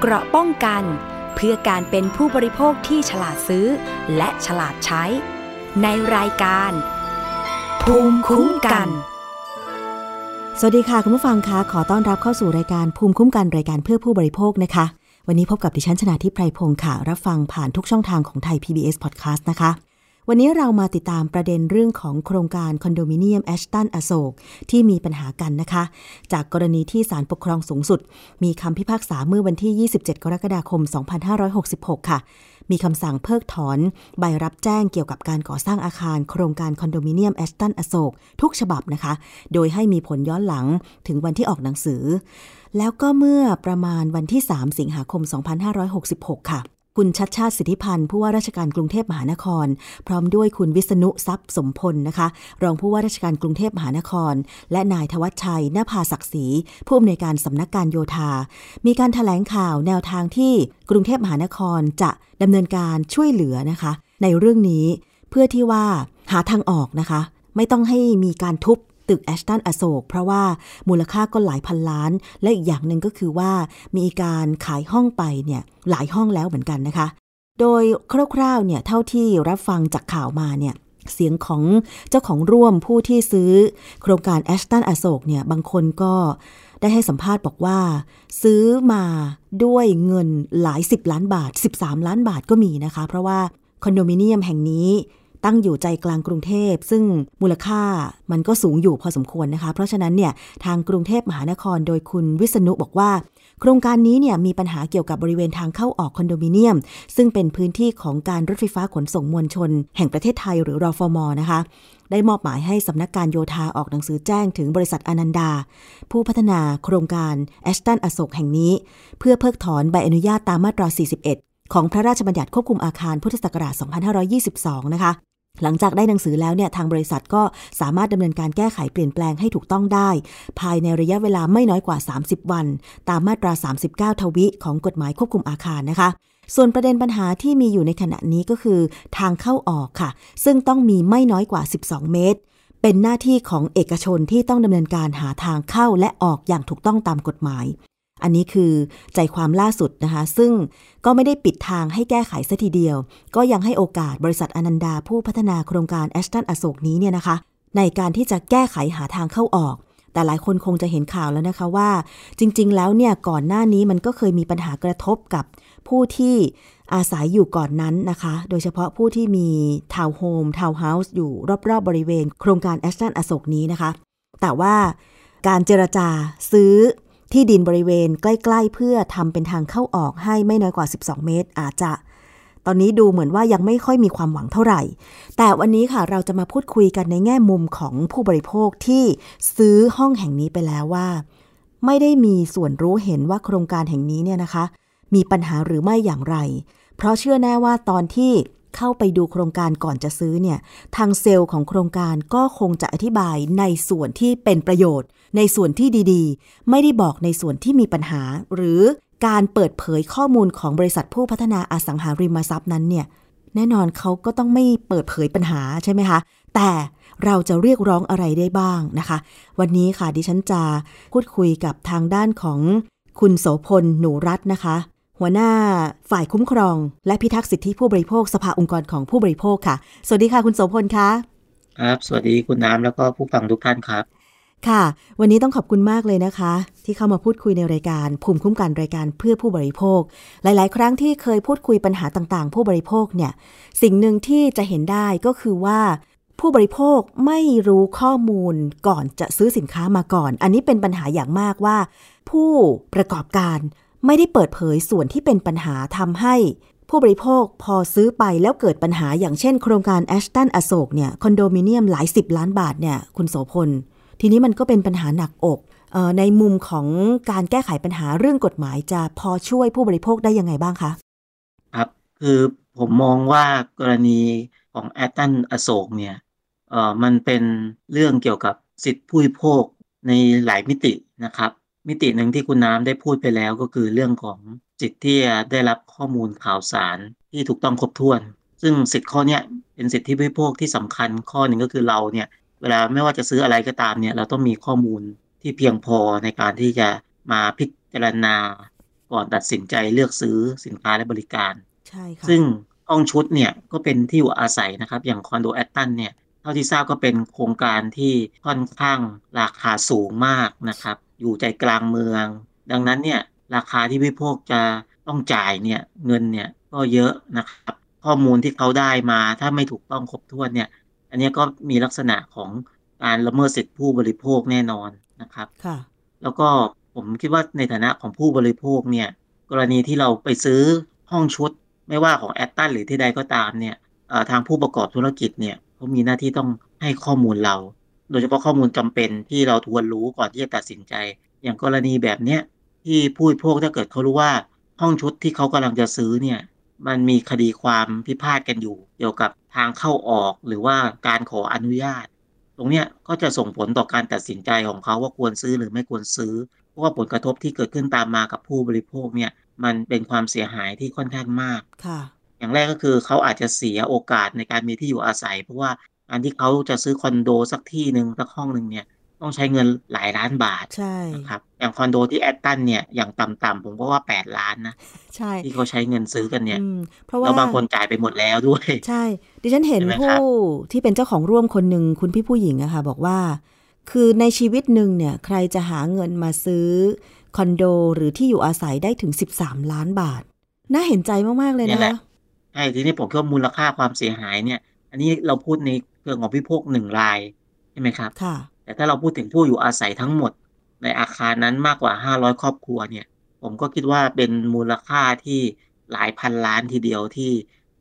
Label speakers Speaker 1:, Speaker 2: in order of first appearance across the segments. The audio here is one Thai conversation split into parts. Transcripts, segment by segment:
Speaker 1: เกราะป้องกัน เพื่อการเป็นผู้บริโภคที่ฉลาดซื้อ และฉลาดใช้ ในรายการ ภูมิคุ้มกัน
Speaker 2: สวัสดีค่ะ คุณผู้ฟังคะขอต้อนรับเข้าสู่รายการภูมิคุ้มกันรายการเพื่อผู้บริโภคนะคะ วันนี้พบกับดิฉันชนะทิพไพรพงศ์ค่ะ รับฟังผ่านทุกช่องทางของไทย PBS Podcast นะคะ วันนี้เรามาติดตามประเด็นเรื่องของโครงการคอนโดมิเนียมแอชตันอโศกที่มีปัญหากันนะคะ จากกรณีที่ศาลปกครองสูงสุด มีคำพิพากษาเมื่อวันที่ 27 กรกฎาคม 2566 ค่ะ มีคำสั่งเพิกถอน ใบรับแจ้งเกี่ยวกับการก่อสร้างอาคารโครงการคอนโดมิเนียมแอชตันอโศกทุกฉบับนะคะ โดยให้มีผลย้อนหลังถึงวันที่ออกหนังสือ แล้วก็เมื่อประมาณวันที่ 3 สิงหาคม 2566 ค่ะ คุณชัดชาติสิทธิพันธ์ผู้ว่าราชการกรุงเทพมหานคร พร้อมด้วยคุณวิษณุทรัพย์สมพลนะคะ รองผู้ว่าราชการกรุงเทพมหานคร และนายทวัชชัยนาภาศักดิ์ศรีผู้อำนวยการสำนักการโยธา มีการถแถลงข่าวแนวทางที่กรุงเทพมหานครจะดำเนินการช่วยเหลือนะคะ ในเรื่องนี้เพื่อที่ว่าหาทางออกนะคะ ไม่ต้องให้มีการทุบ ตึกแอชตันอโศกเพราะว่ามูลค่าก็หลายพันล้าน และอีกอย่างหนึ่งก็คือว่ามีการขายห้องไปเนี่ยหลายห้องแล้วเหมือนกันนะคะ โดยคร่าวๆเนี่ยเท่าที่รับฟังจากข่าวมาเนี่ยเสียงของเจ้าของร่วมผู้ที่ซื้อ โครงการแอชตันอโศกเนี่ยบางคนก็ได้ให้สัมภาษณ์บอกว่า ซื้อมาด้วยเงินหลายสิบล้านบาท 13 ล้านบาทก็มีนะคะ เพราะว่าคอนโดมิเนียมแห่งนี้ ตั้งอยู่ใจกลางกรุงเทพ ซึ่งมูลค่ามันก็สูงอยู่พอสมควรนะคะ เพราะฉะนั้นเนี่ยทางกรุงเทพมหานครโดยคุณวิษณุบอกว่า โครงการนี้เนี่ยมีปัญหาเกี่ยวกับบริเวณทางเข้าออกคอนโดมิเนียม ซึ่งเป็นพื้นที่ของการรถไฟฟ้าขนส่งมวลชน แห่งประเทศไทยหรือรอฟมนะคะได้มอบหมายให้สำนักการโยธาออกหนังสือแจ้งถึงบริษัทอนันดา ผู้พัฒนาโครงการแอชตันอโศกแห่งนี้ เพื่อเพิกถอนใบอนุญาตตามมาตรา 41 ของพระราชบัญญัติควบคุมอาคารพุทธศักราช 2522 นะคะ หลังจากได้หนังสือแล้วเนี่ยทางบริษัทก็สามารถดำเนินการแก้ไขเปลี่ยนแปลงให้ถูกต้องได้ ภายในระยะเวลาไม่น้อยกว่า 30 วัน ตามมาตรา 39 ทวิของกฎหมายควบคุมอาคารนะคะ ส่วนประเด็นปัญหาที่มีอยู่ในขณะนี้ก็คือ ทางเข้าออกค่ะ ซึ่งต้องมีไม่น้อยกว่า 12 เมตร เป็นหน้าที่ของเอกชนที่ต้องดำเนินการหาทางเข้าและออกอย่างถูกต้องตามกฎหมาย อันนี้คือใจความล่าสุดนะคะ ซึ่งก็ไม่ได้ปิดทางให้แก้ไขซะทีเดียว ก็ยังให้โอกาสบริษัทอนันดาผู้พัฒนาโครงการแอชตันอโศกนี้เนี่ยนะคะ ในการที่จะแก้ไขหาทางเข้าออก แต่หลายคนคงจะเห็นข่าวแล้วนะคะว่า จริง ๆ แล้วเนี่ยก่อนหน้านี้มันก็เคยมีปัญหากระทบกับผู้ที่อาศัยอยู่ก่อนนั้นนะคะ โดยเฉพาะผู้ที่มีทาวน์โฮมทาวน์เฮาส์อยู่รอบๆบริเวณ โครงการแอชตันอโศกนี้นะคะ แต่ว่าการเจรจาซื้อ ที่ดินบริเวณใกล้ๆ เพื่อทำเป็นทางเข้าออกให้ไม่น้อยกว่า 12 เมตร อาจจะ ตอนนี้ดูเหมือนว่ายังไม่ค่อยมีความหวังเท่าไหร่ แต่วันนี้ค่ะเราจะมาพูดคุยกันในแง่มุมของผู้บริโภคที่ซื้อห้องแห่งนี้ไปแล้วว่า ไม่ได้มีส่วนรู้เห็นว่าโครงการแห่งนี้เนี่ยนะคะ มีปัญหาหรือไม่อย่างไร เพราะเชื่อแน่ว่าตอนที่ เข้าไปดูโครงการก่อนจะซื้อเนี่ยทางเซลล์ของโครงการก็คงจะอธิบายในส่วนที่เป็นประโยชน์ ในส่วนที่ดีๆ ไม่ได้บอกในส่วนที่มีปัญหา หรือการเปิดเผยข้อมูลของบริษัทผู้พัฒนาอสังหาริมทรัพย์นั้นเนี่ยแน่นอนเขาก็ต้องไม่เปิดเผยปัญหาใช่ไหมคะแต่เราจะเรียกร้องอะไรได้บ้างนะคะ วันนี้ค่ะดิฉันจะพูดคุยกับทางด้านของคุณโสพลหนูรัตน์นะคะ หัวหน้าฝ่ายคุ้มครอง และพิทักษ์สิทธิผู้บริโภคสภาองค์กรของผู้บริโภคค่ะ สวัสดีค่ะคุณโสพลคะ
Speaker 3: ครับ สวัสดีคุณน้ำแล้วก็ผู้ฟังทุกท่านครับ
Speaker 2: ค่ะ วันนี้ต้องขอบคุณมากเลยนะคะ ที่เข้ามาพูดคุยในรายการ ภูมิคุ้มกันรายการเพื่อผู้บริโภค หลาย ๆ ครั้งที่เคยพูดคุยปัญหาต่างๆ ผู้บริโภคเนี่ย สิ่งหนึ่งที่จะเห็นได้ก็คือว่าผู้บริโภคไม่รู้ข้อมูลก่อนจะซื้อสินค้ามาก่อน อันนี้เป็นปัญหาอย่างมากว่า ผู้ประกอบการ ไม่ได้เปิดเผยส่วนที่เป็นปัญหาทำให้ ผู้บริโภคพอซื้อไปแล้วเกิดปัญหาอย่างเช่น โครงการแอชตันอโศกเนี่ยคอนโดมิเนียมหลายสิบล้านบาทเนี่ยคุณโสพล ทีนี้มันก็เป็นปัญหาหนักอกออในมุมของการแก้ไขปัญหาเรื่องกฎหมายจะพอช่วยผู้บริโภคได้ยังไงบ้างคะ
Speaker 3: ครับคือผมมองว่ากรณีของแอตตันอโศกเนี่ยเออมันเป็นเรื่องเกี่ยวกับสิทธิผู้บริโภคในหลายมิตินะครับ มิติหนึ่งที่คุณน้ำได้พูดไปแล้วก็คือเรื่องของสิทธิ์ที่ได้รับข้อมูลข่าวสารที่ถูกต้องครบถ้วน ซึ่งสิทธิ์ข้อนี้เป็นสิทธิผู้บริโภคที่สำคัญข้อหนึ่งก็คือเราเนี่ยเวลาไม่ว่าจะซื้ออะไรก็ตามเนี่ยเราต้องมีข้อมูลที่เพียงพอในการที่จะมาพิจารณา ก่อนตัดสินใจเลือกซื้อสินค้าและบริการ
Speaker 2: ใช่ค่ะ
Speaker 3: ซึ่งห้องชุดเนี่ยก็เป็นที่อยู่อาศัยนะครับ อย่างคอนโดแอตตันเนี่ยเท่าที่ทราบก็เป็นโครงการที่ค่อนข้างราคาสูงมากนะครับ อยู่ใจกลางเมือง ดังนั้นเนี่ยราคาที่ผู้บริโภคจะต้องจ่ายเนี่ยเงินเนี่ยก็เยอะนะครับ ข้อมูลที่เขาได้มาถ้าไม่ถูกต้องครบถ้วนเนี่ยอันนี้ก็มีลักษณะของการละเมิดสิทธิผู้บริโภคแน่นอนนะครับ
Speaker 2: ค่ะ
Speaker 3: แล้วก็ผมคิดว่าในฐานะของผู้บริโภคเนี่ยกรณีที่เราไปซื้อห้องชุด ไม่ว่าของแอตตันหรือที่ใดก็ตามเนี่ยเอ่อทางผู้ประกอบธุรกิจเนี่ยเขามีหน้าที่ต้องให้ข้อมูลเรา โดยเฉพาะข้อมูลจำเป็นที่เราทวนรู้ก่อนที่จะตัดสินใจ อย่างกรณีแบบเนี้ยที่ผู้บริโภคถ้าเกิดเขารู้ว่าห้องชุดที่เขากำลังจะซื้อเนี่ยมันมีคดีความพิพาทกันอยู่ เกี่ยวกับทางเข้าออกหรือว่าการขออนุญาต ตรงเนี้ยก็จะส่งผลต่อการตัดสินใจของเขาว่าควรซื้อหรือไม่ควรซื้อ เพราะว่าผลกระทบที่เกิดขึ้นตามมากับผู้บริโภคเนี่ยมันเป็นความเสียหายที่ค่อนข้างมาก
Speaker 2: ค่ะ
Speaker 3: อย่างแรกก็คือเขาอาจจะเสียโอกาสในการมีที่อยู่อาศัย เพราะว่า การที่เขาจะซื้อคอนโดสักที่หนึ่งสักห้องหนึ่งเนี่ย ต้องใช้เงินหลายล้านบาท
Speaker 2: ใช่
Speaker 3: นะครับอย่างคอนโดที่แอตตันเนี่ยอย่างต่ำๆผมก็ว่า8ล้านนะ
Speaker 2: ใช่
Speaker 3: ที่เขาใช้เงินซื้อกันเนี่ย
Speaker 2: อืมเพราะว่า
Speaker 3: แล้วบางคนจ่ายไปหมดแล้วด้วย
Speaker 2: ใช่ ดิฉันเห็น
Speaker 3: ใช่ไหมครั
Speaker 2: ผู้
Speaker 3: บ
Speaker 2: ที่เป็นเจ้าของร่วมคนหนึ่งคุณพี่ผู้หญิงอะค่ะบอกว่า คือในชีวิตหนึ่งเนี่ยใครจะหาเงินมาซื้อคอนโดหรือที่อยู่อาศัยได้ถึง 13 ล้านบาท น่าเห็นใจมาก ๆ เลย
Speaker 3: นี่
Speaker 2: นะ
Speaker 3: แหละ
Speaker 2: คะ
Speaker 3: ใช่ทีนี้ผมคิดว่ามูลค่าความเสียหายเนี่ย อันนี้เราพูดใน เรื่องของผู้บริโภคหนึ่งรายใช่ไหมครับ
Speaker 2: ค่ะ
Speaker 3: แต่ถ้าเราพูดถึงผู้อยู่อาศัยทั้งหมด ในอาคารนั้นมากกว่า500ครอบครัวเนี่ย ผมก็คิดว่าเป็นมูลค่าที่หลายพันล้านทีเดียวที่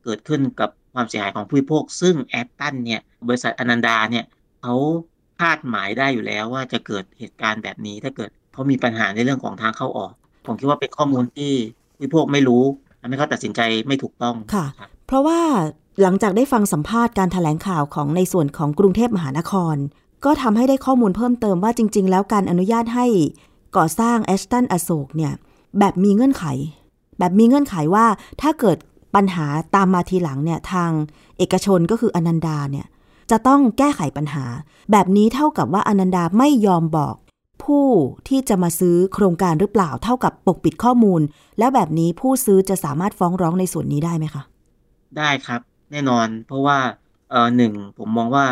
Speaker 3: เกิดขึ้นกับความเสียหายของผู้บริโภคซึ่งแอตตันเนี่ย บริษัทอนันดาเนี่ยเขาคาดหมายได้อยู่แล้วว่าจะเกิดเหตุการณ์แบบนี้ถ้าเกิดเขามีปัญหาในเรื่องของทางเข้าออก ผมคิดว่าเป็นข้อมูลที่ผู้บริโภคไม่รู้ทำให้เขาตัดสินใจไม่ถูกต้อง
Speaker 2: ค่ะ
Speaker 3: รับ
Speaker 2: เพราะว่า หลังจากได้ฟังสัมภาษณ์การถแถลงข่าวของในส่วนของกรุงเทพมหานคร ก็ทำให้ได้ข้อมูลเพิ่มเติมว่าจริง ๆ แล้วการอนุญาตให้ก่อสร้างแอชตันอโศกเนี่ยแบบมีเงื่อนไข แบบมีเงื่อนไขว่าถ้าเกิดปัญหาตามมาทีหลังเนี่ยทางเอกชนก็คืออนันดาเนี่ยจะต้องแก้ไขปัญหา แบบนี้เท่ากับว่าอนันดาไม่ยอมบอกผู้ที่จะมาซื้อโครงการหรือเปล่าเท่ากับปกปิดข้อมูล แล้วแบบนี้ผู้ซื้อจะสามารถฟ้องร้องในส่วนนี้ได้ไหมคะ
Speaker 3: ได้ครับ แน่นอน เพราะว่าเออหนึ่งผมมองว่า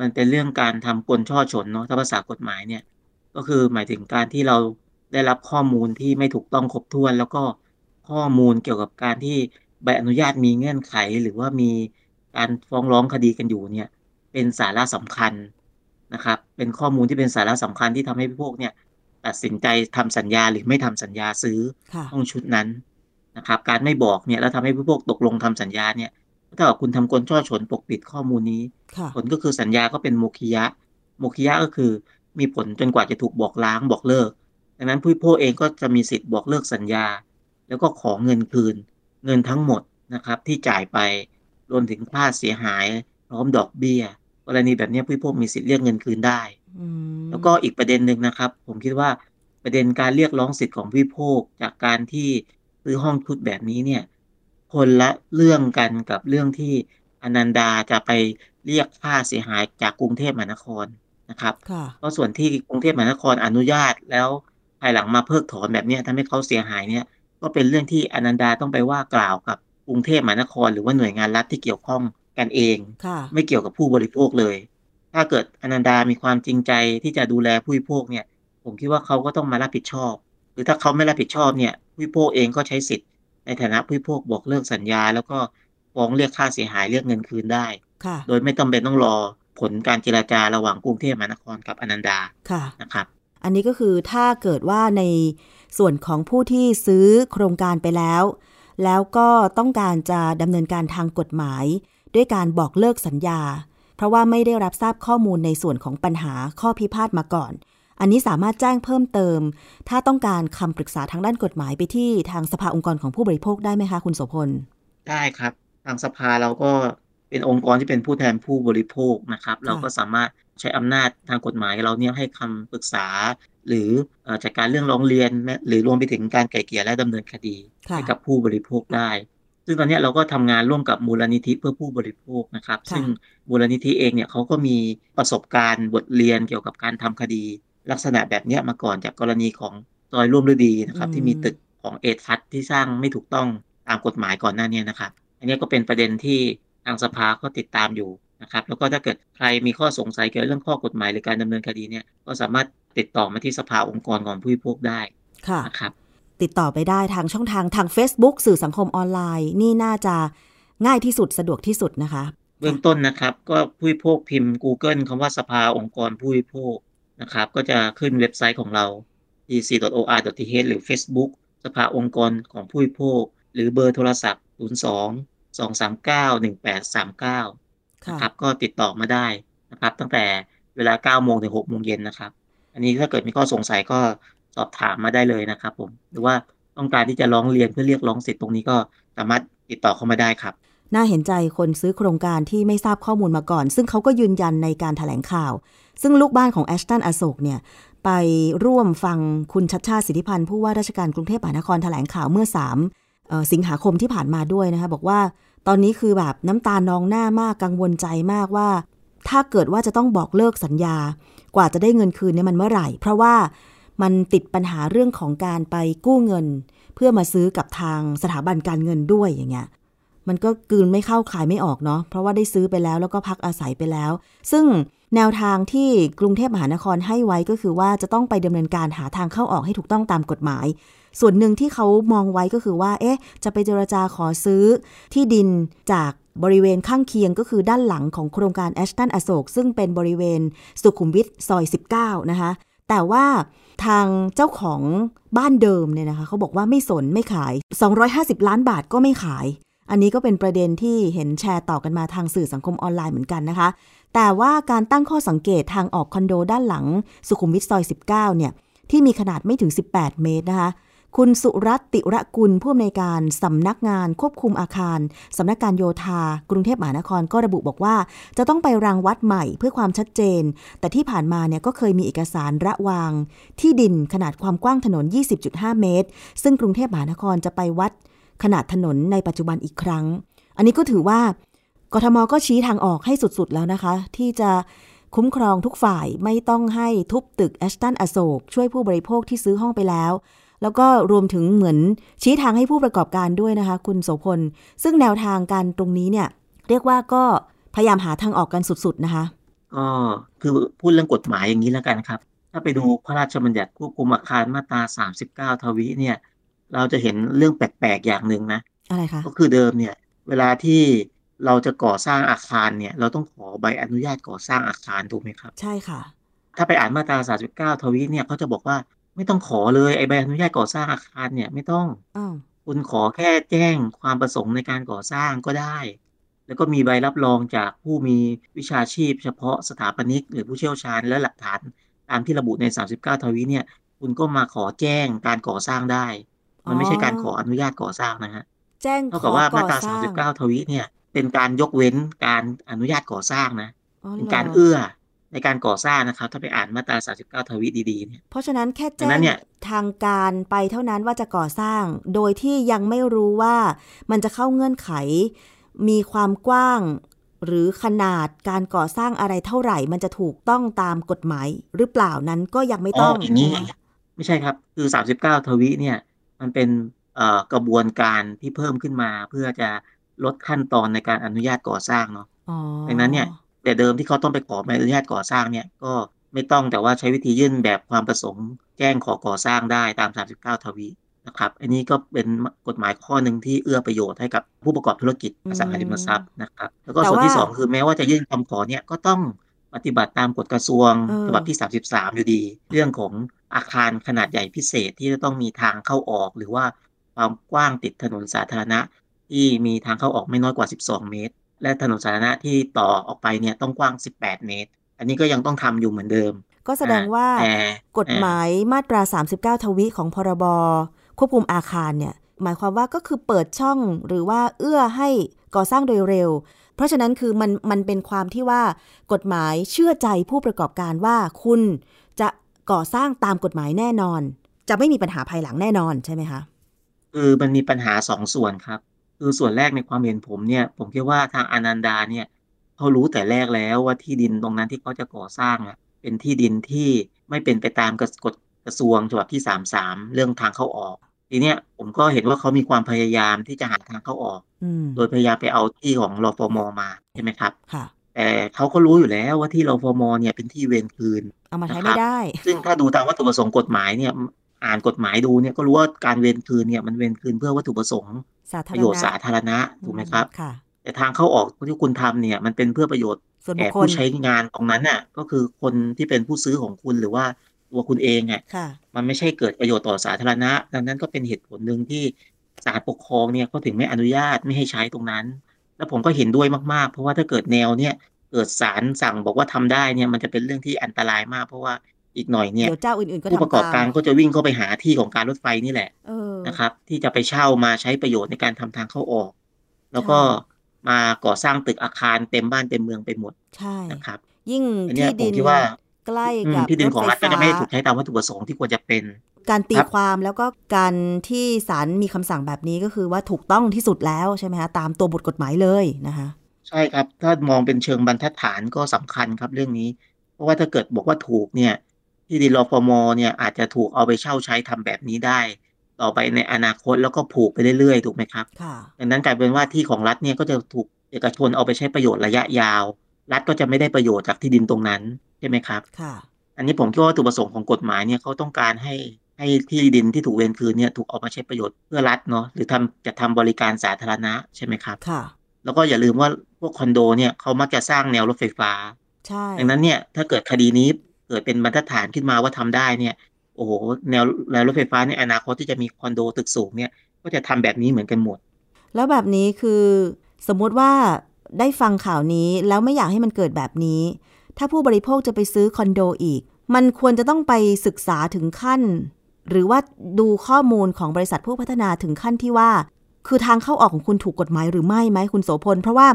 Speaker 3: มันเป็นเรื่องการทำกลช่อฉนเนาะถ้าภาษากฎหมายเนี่ย ก็คือหมายถึงการที่เราได้รับข้อมูลที่ไม่ถูกต้องครบถ้วน แล้วก็ข้อมูลเกี่ยวกับการที่ใบอนุญาตมีเงื่อนไข หรือว่ามีการฟ้องร้องคดีกันอยู่เนี่ย เป็นสาระสำคัญนะครับ เป็นข้อมูลที่เป็นสาระสำคัญที่ทำให้พวกเนี่ยตัดสินใจทำสัญญาหรือไม่ทำสัญญาซื้อ
Speaker 2: ค่ะ
Speaker 3: ห้องชุดนั้นนะครับ การไม่บอกเนี่ยแล้วทำให้ผู้บริโภคตกลงทำสัญญาเนี่ย ถ้าเกิดคุณทำกลช่อฉนปกปิดข้อมูลนี้
Speaker 2: ค่ะ
Speaker 3: ผลก็คือสัญญาก็เป็นโมคิยะ โมคิยะก็คือมีผลจนกว่าจะถูกบอกล้างบอกเลิก ดังนั้นผู้บริโภคเองก็จะมีสิทธิ์บอกเลิกสัญญา แล้วก็ขอเงินคืน เงินทั้งหมดนะครับที่จ่ายไปรวมถึงค่าเสียหายพร้อมดอกเบี้ยกรณีแบบนี้ผู้บริโภคมีสิทธิ์เรียกเงินคืนได้
Speaker 2: อืม
Speaker 3: แล้วก็อีกประเด็นหนึ่งนะครับ ผมคิดว่าประเด็นการเรียกร้องสิทธิ์ของผู้บริโภคจากการที่ซื้อห้องชุดแบบนี้เนี่ย คนละเรื่องกันกับเรื่องที่อนันดาจะไปเรียกค่าเสียหายจากกรุงเทพมหานครนะครับ
Speaker 2: ค่ะ
Speaker 3: เพราะส่วนที่กรุงเทพมหานครอนุญาตแล้วภายหลังมาเพิกถอนแบบเนี้ยทำให้เขาเสียหายเนี่ย ก็เป็นเรื่องที่อนันดาต้องไปว่ากล่าวกับกรุงเทพมหานคร หรือว่าหน่วยงานรัฐที่เกี่ยวข้องกันเอง
Speaker 2: ค่ะ
Speaker 3: ไม่เกี่ยวกับผู้บริโภคเลย ถ้าเกิดอนันดามีความจริงใจที่จะดูแลผู้บริโภคเนี่ย ผมคิดว่าเขาก็ต้องมารับผิดชอบ หรือถ้าเขาไม่รับผิดชอบเนี่ยผู้บริโภคเองก็ใช้สิทธิ์ ในฐานะผู้บริโภคบอกเลิกสัญญา แล้วก็ฟ้องเรียกค่าเสียหายเรียกเงินคืนได้
Speaker 2: ค่ะ
Speaker 3: โดยไม่จำเป็นต้องรอผลการเจราจาระหว่างกรุงเทพมหานครกับอนันดา
Speaker 2: ค่ะ
Speaker 3: นะครับ
Speaker 2: อันนี้ก็คือถ้าเกิดว่าในส่วนของผู้ที่ซื้อโครงการไปแล้ว แล้วก็ต้องการจะดำเนินการทางกฎหมาย ด้วยการบอกเลิกสัญญา เพราะว่าไม่ได้รับทราบข้อมูลในส่วนของปัญหาข้อพิพาทมาก่อน อันนี้สามารถแจ้งเพิ่มเติม ถ้าต้องการคำปรึกษาทางด้านกฎหมายไปที่ทางสภาองค์กรของผู้บริโภคได้ไหมคะคุณโสพล
Speaker 3: ได้ครับ ทางสภาเราก็เป็นองค์กรที่เป็นผู้แทนผู้บริโภคนะครับ เราก็สามารถใช้อำนาจทางกฎหมายเราเนี่ยให้คำปรึกษา หรือเอ่อจัดการเรื่องร้องเรียนแม้หรือรวมไปถึงการไกล่เกลี่ยและดำเนินคดี
Speaker 2: ค่ะ
Speaker 3: ให้กับผู้บริโภคได้ ซึ่งตอนเนี้ยเราก็ทำงานร่วมกับมูลนิธิเพื่อผู้บริโภคนะครับ
Speaker 2: ค่ะ
Speaker 3: ซึ่งมูลนิธิเองเนี่ยเขาก็มีประสบการณ์บทเรียนเกี่ยวกับการทำคดี ลักษณะแบบเนี้ยมาก่อนจากกรณีของซอยร่วมฤดีนะครับ ที่มีตึกของเอทัศที่สร้างไม่ถูกต้องตามกฎหมายก่อนหน้านี้นะครับ อันนี้ก็เป็นประเด็นที่ทางสภาก็ติดตามอยู่นะครับ แล้วก็ถ้าเกิดใครมีข้อสงสัยเกี่ยวกับเรื่องข้อกฎหมายหรือการดำเนินคดีเนี่ยก็สามารถติดต่อมาที่สภาองค์กรของผู้บริโภคได้
Speaker 2: ค่ะ
Speaker 3: นะครับ
Speaker 2: ติดต่อไปได้ทางช่องทางทาง Facebook สื่อสังคมออนไลน์ นี่น่าจะง่ายที่สุดสะดวกที่สุดนะคะ
Speaker 3: เบื้องต้นนะครับ ก็ผู้บริโภคพิมพ์ Google คำว่าสภาองค์กรผู้บริโภค นะครับ ก็จะขึ้นเว็บไซต์ของเรา ec.or.th หรือ Facebook สภาองค์กรของผู้บริโภค หรือเบอร์โทรศัพท์ 02 239 1839
Speaker 2: ค่ะ
Speaker 3: นะครับ ก็ติดต่อมาได้นะครับ ตั้งแต่เวลา 9 โมงถึง 6 โมงเย็นนะครับ อันนี้ถ้าเกิดมีข้อสงสัยก็สอบถามมาได้เลยนะครับผม หรือว่าต้องการที่จะร้องเรียนเพื่อเรียกร้องสิทธิ์ตรงนี้ก็สามารถติดต่อเข้ามาได้ครับ
Speaker 2: น่าเห็นใจคนซื้อโครงการที่ไม่ทราบข้อมูลมาก่อน ซึ่งเขาก็ยืนยันในการถแถลงข่าว ซึ่งลูกบ้านของแอชตันอโศกเนี่ยไปร่วมฟังคุณชัดชาติสิทธิพันธ์ผู้ว่าราชการกรุงเทพมหานครถแถลงข่าวเมื่อ3สิงหาคมที่ผ่านมาด้วยนะคะบอกว่าตอนนี้คือแบบน้ำตาลนองหน้ามากกังวลใจมากว่า ถ้าเกิดว่าจะต้องบอกเลิกสัญญา กว่าจะได้เงินคืนเนี่ยมันเมื่อไหร่ เพราะว่ามันติดปัญหาเรื่องของการไปกู้เงิน เพื่อมาซื้อกับทางสถาบันการเงินด้วยอย่างเงี้ย มันก็กืนไม่เข้าขายไม่ออกเนาะเพราะว่าได้ซื้อไปแล้วแล้วก็พักอาศัยไปแล้ว ซึ่งแนวทางที่กรุงเทพมหานครให้ไว้ก็คือว่าจะต้องไปดำเนินการหาทางเข้าออกให้ถูกต้องตามกฎหมาย ส่วนหนึ่งที่เขามองไว้ก็คือว่า เอ๊ะ จะไปเจรจาขอซื้อที่ดินจากบริเวณข้างเคียงก็คือด้านหลังของโครงการแอชตันอโศกซึ่งเป็นบริเวณสุขุมวิทซอย 19 นะคะ แต่ว่าทางเจ้าของบ้านเดิมเนี่ยนะคะเขาบอกว่าไม่สนไม่ขาย 250 ล้านบาทก็ไม่ขาย อันนี้ก็เป็นประเด็นที่เห็นแชร์ต่อกันมาทางสื่อสังคมออนไลน์เหมือนกันนะคะ แต่ว่าการตั้งข้อสังเกตทางออกคอนโดด้านหลัง สุขุมวิทซอย 19 เนี่ย ที่มีขนาดไม่ถึง 18 เมตรนะคะ คุณสุรัตน์ติระกุลผู้อำนวยการสำนักงานควบคุมอาคารสำนักการโยธา กรุงเทพมหานครก็ระบุบอกว่า จะต้องไปรังวัดใหม่เพื่อความชัดเจน แต่ที่ผ่านมาเนี่ยก็เคยมีเอกสารระวาง ที่ดินขนาดความกว้างถนน 20.5 เมตร ซึ่งกรุงเทพมหานครจะไปวัด ขนาดถนนในปัจจุบันอีกครั้ง อันนี้ก็ถือว่ากทมก็ชี้ทางออกให้สุดๆแล้วนะคะ ที่จะคุ้มครองทุกฝ่ายไม่ต้องให้ทุบตึกแอชตันอโศกช่วยผู้บริโภคที่ซื้อห้องไปแล้ว แล้วก็รวมถึงเหมือนชี้ทางให้ผู้ประกอบการด้วยนะคะ คุณโสพล ซึ่งแนวทางการตรงนี้เนี่ย เรียกว่าก็พยายามหาทางออกกันสุดๆนะคะ
Speaker 3: ก็คือพูดเรื่องกฎหมายอย่างนี้แล้วกันครับ ถ้าไปดูพระราชบัญญัติควบคุมอาคารมาตรา 39 ทวีเนี่ย เราจะเห็นเรื่องแปลกๆอย่างหนึ่งนะ
Speaker 2: อะไรคะ
Speaker 3: ก็คือเดิมเนี่ย เวลาที่เราจะก่อสร้างอาคารเนี่ย เราต้องขอใบอนุญาตก่อสร้างอาคารถูกไหมครับ
Speaker 2: ใช่ค่ะ
Speaker 3: ถ้าไปอ่านมาตรา 39 ทวีเนี่ยเขาจะบอกว่าไม่ต้องขอเลยไอ้ใบอนุญาตก่อสร้างอาคารเนี่ยไม่ต้อง
Speaker 2: อ้าว
Speaker 3: คุณขอแค่แจ้งความประสงค์ในการก่อสร้างก็ได้ แล้วก็มีใบรับรองจากผู้มีวิชาชีพ เฉพาะสถาปนิก หรือผู้เชี่ยวชาญและหลักฐาน ตามที่ระบุใน 39 ทวีเนี่ย คุณก็มาขอแจ้งการก่อสร้างได้ มันไม่ใช่การขออนุญาตก่อสร้างนะฮะ
Speaker 2: แจ้งข
Speaker 3: เท่า
Speaker 2: อ
Speaker 3: กับว่า
Speaker 2: ก่
Speaker 3: มา
Speaker 2: อ
Speaker 3: ตรา
Speaker 2: สร้าง
Speaker 3: 39ทวีเนี่ย เป็นการยกเว้นการอนุญาตก่อสร้างนะ
Speaker 2: อ๋อ
Speaker 3: เป็น
Speaker 2: หร
Speaker 3: การเอื้อในการก่อสร้างนะครับ ถ้าไปอ่านมาตรา39ทวีดีๆเนี่ย
Speaker 2: เพราะฉะนั้นแค่
Speaker 3: ดั
Speaker 2: แจ้
Speaker 3: งนั้
Speaker 2: ง
Speaker 3: นเนี่ย
Speaker 2: ทางการไปเท่านั้นว่าจะก่อสร้าง โดยที่ยังไม่รู้ว่ามันจะเข้าเงื่อนไข มีความกว้าง หรือขนาดการก่อสร้างอะไรเท่าไหร่ มันจะถูกต้องตามกฎหมายหรือเปล่านั้นก็ยังไม่ต้อง
Speaker 3: อย่างนี้
Speaker 2: ใช่ไหม
Speaker 3: ไม่ใช่ครับ คือ39ทวีเนี่ย มันเป็นเอ่อกระบวนการที่เพิ่มขึ้นมา เพื่อจะลดขั้นตอนในการอนุญาตก่อสร้างเนาะ
Speaker 2: อ๋อ
Speaker 3: ดังนั้นเนี่ย แต่เดิมที่เขาต้องไปขอใบอนุญาตก่อสร้างเนี่ยก็ไม่ต้องแต่ว่าใช้วิธียื่นแบบความประสงค์แจ้งขอก่อสร้างได้ตาม 39 ทวีนะครับ อันนี้ก็เป็นกฎหมายข้อหนึ่งที่เอื้อประโยชน์ให้กับผู้ประกอบธุรกิจอสังหาริมทรัพย์นะครับ แล้วก็ส่วนที่สองคือแม้ว่าจะยื่นคำขอเนี่ยก็ต้องปฏิบัติตามกฎกระทรวงฉบับที่ 33 อยู่ดี เรื่องของ อาคารขนาดใหญ่พิเศษที่จะต้องมีทางเข้าออกหรือว่าความกว้างติดถนนสาธารณะ ที่มีทางเข้าออกไม่น้อยกว่า 12 เมตร และถนนสาธารณะที่ต่อออกไปเนี่ยต้องกว้าง 18 เมตร อันนี้ก็ยังต้องทำอยู่เหมือนเดิม
Speaker 2: ก็แสดงว่า
Speaker 3: แต่
Speaker 2: กฎหมายมาตรา 39 ทวิของพรบควบคุมอาคารเนี่ยหมายความว่าก็คือเปิดช่องหรือว่าเอื้อให้ก่อสร้างโดยเร็ว เพราะฉะนั้นคือมันมันเป็นความที่ว่ากฎหมายเชื่อใจผู้ประกอบการว่าคุณจะ ก่อสร้างตามกฎหมายแน่นอน จะไม่มีปัญหาภายหลังแน่นอนใช่ไหมคะ
Speaker 3: คือมันมีปัญหาสองส่วนครับ คือส่วนแรกในความเห็นผมเนี่ย ผมคิดว่าทางอนันดาเนี่ยเขารู้แต่แรกแล้วว่าที่ดินตรงนั้นที่เขาจะก่อสร้างอะเป็นที่ดินที่ไม่เป็นไปตามกฎกระทรวงฉบับที่33เรื่องทางเข้าออก ทีเนี้ยผมก็เห็นว่าเขามีความพยายามที่จะหาทางเข้าออก
Speaker 2: อืม
Speaker 3: โดยพยายามไปเอาที่ของรฟมมาใช่ไหมครับ
Speaker 2: ค่ะ
Speaker 3: แต่เขาก็รู้อยู่แล้วว่าที่รฟมเนี่ยเป็นที่เวรคืน
Speaker 2: เอามาใช้
Speaker 3: นะครั
Speaker 2: ไม่
Speaker 3: บ
Speaker 2: ได้
Speaker 3: ซึ่งถ้าดูตามวัตถุประสงค์กฎหมายเนี่ยอ่านกฎหมายดูเนี่ยก็รู้ว่าการเวรคืนเนี่ยมันเวรคืนเพื่อวัตถุประสงค์
Speaker 2: สาธาร
Speaker 3: ประโยชน์
Speaker 2: ณะ
Speaker 3: สาธารณะถูกไหมครับ
Speaker 2: ค่ะ
Speaker 3: แต่ทางเข้าออกที่คุณทำเนี่ยมันเป็นเพื่อประโยชน์
Speaker 2: ส่วนบุ
Speaker 3: แก่
Speaker 2: คคล
Speaker 3: ผู้ใช้งานตรงนั้นน่ะก็คือคนที่เป็นผู้ซื้อของคุณหรือว่าตัวคุณเองอะ
Speaker 2: ค่ะ
Speaker 3: มันไม่ใช่เกิดประโยชน์ต่อสาธารณะ ดังนั้นก็เป็นเหตุผลหนึ่งที่ศาลปกครองเนี่ยเขาถึงไม่อนุญาตไม่ให้ใช้ตรงนั้น แล้วผมก็เห็นด้วยมากๆ เพราะว่าถ้าเกิดแนวเนี่ยเกิดศาลสั่งบอกว่าทำได้เนี่ยมันจะเป็นเรื่องที่อันตรายมาก เพราะว่าอีกหน่อยเนี่ย
Speaker 2: เดี๋ยวเจ้าอื่นๆก็
Speaker 3: ผู้
Speaker 2: ทำ
Speaker 3: ประกอบ
Speaker 2: ตาม
Speaker 3: การก็จะวิ่งเข้าไปหาที่ของการรถไฟนี่แหละ
Speaker 2: เออ
Speaker 3: นะครับ ที่จะไปเช่ามาใช้ประโยชน์ในการทำทางเข้าออก แล้วก็
Speaker 2: ใช่
Speaker 3: มาก่อสร้างตึกอาคารเต็มบ้านเต็มเมืองไปหมด
Speaker 2: ใช่
Speaker 3: นะครับ
Speaker 2: ยิ่ง
Speaker 3: อันเนี้ย
Speaker 2: ที่ดิน
Speaker 3: ผมคิดว่า
Speaker 2: ใกล้
Speaker 3: อืม
Speaker 2: กับ
Speaker 3: ที่ดินของรัฐก็จะไม่
Speaker 2: ฟ้า
Speaker 3: ถูกใช้ตามวัตถุประสงค์ที่ควรจะเป็น
Speaker 2: การตี
Speaker 3: ครับ
Speaker 2: ความแล้วก็การที่ศาลมีคำสั่งแบบนี้ก็คือว่าถูกต้องที่สุดแล้วใช่ไหมคะตามตัวบทกฎหมายเลยนะคะ
Speaker 3: ใช่ครับ ถ้ามองเป็นเชิงบรรทัดฐานก็สำคัญครับเรื่องนี้ เพราะว่าถ้าเกิดบอกว่าถูกเนี่ยที่ดินรฟมเนี่ยอาจจะถูกเอาไปเช่าใช้ทำแบบนี้ได้ ต่อไปในอนาคตแล้วก็ผูกไปเรื่อยๆถูกไหมครับ
Speaker 2: ค่ะ
Speaker 3: ดังนั้นกลายเป็นว่าที่ของรัฐเนี่ยก็จะถูกเอกชนเอาไปใช้ประโยชน์ระยะยาว รัฐก็จะไม่ได้ประโยชน์จากที่ดินตรงนั้น ใช่ไหมครับ
Speaker 2: ค่ะ
Speaker 3: อันนี้ผมคิดว่าวัตถุประสงค์ของกฎหมายเนี่ยเขาต้องการให้ให้ที่ดินที่ถูกเวรคืนเนี่ยถูกเอามาใช้ประโยชน์เพื่อรัฐเนาะหรือทำจะทำบริการสาธารณะใช่ไหมครับ
Speaker 2: ค่ะ
Speaker 3: แล้วก็อย่าลืมว่าพวกคอนโดเนี่ยเขามักจะสร้างแนวรถไฟฟ้า
Speaker 2: ใช่
Speaker 3: ดังนั้นเนี่ยถ้าเกิดคดีนี้เกิดเป็นบรรทัดฐานขึ้นมาว่าทำได้เนี่ยโอ้โหแนวแนวรถไฟฟ้าในอนาคตที่จะมีคอนโดตึกสูงเนี่ยก็จะทำแบบนี้เหมือนกันหมด
Speaker 2: แล้วแบบนี้คือสมมุติว่าได้ฟังข่าวนี้แล้วไม่อยากให้มันเกิดแบบนี้ ถ้าผู้บริโภคจะไปซื้อคอนโดอีก มันควรจะต้องไปศึกษาถึงขั้น หรือว่าดูข้อมูลของบริษัทผู้พัฒนาถึงขั้นที่ว่า คือทางเข้าออกของคุณถูกกฎหมายหรือไม่ไหมคุณโสพล เพราะว่า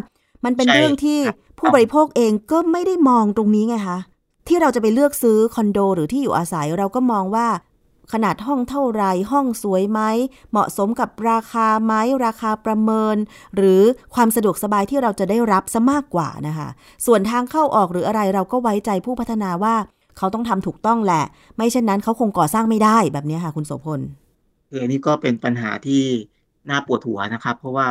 Speaker 2: มันเป็น
Speaker 3: ใช่
Speaker 2: เรื่องที่
Speaker 3: ครับ
Speaker 2: ผู้บริโภคเองก็ไม่ได้มองตรงนี้ไงคะที่เราจะไปเลือกซื้อคอนโด หรือที่อยู่อาศัยเราก็มองว่า ขนาดห้องเท่าไรห้องสวยไหมเหมาะสมกับราคาไหมราคาประเมิน หรือความสะดวกสบายที่เราจะได้รับซะมากกว่านะคะ ส่วนทางเข้าออกหรืออะไรเราก็ไว้ใจผู้พัฒนาว่าเขาต้องทำถูกต้องแหละ ไม่เช่นนั้นเขาคงก่อสร้างไม่ได้แบบนี้ค่ะ คุณโสพล
Speaker 3: คืออันนี้ก็เป็นปัญหาที่น่าปวดหัวนะครับ เพราะว่า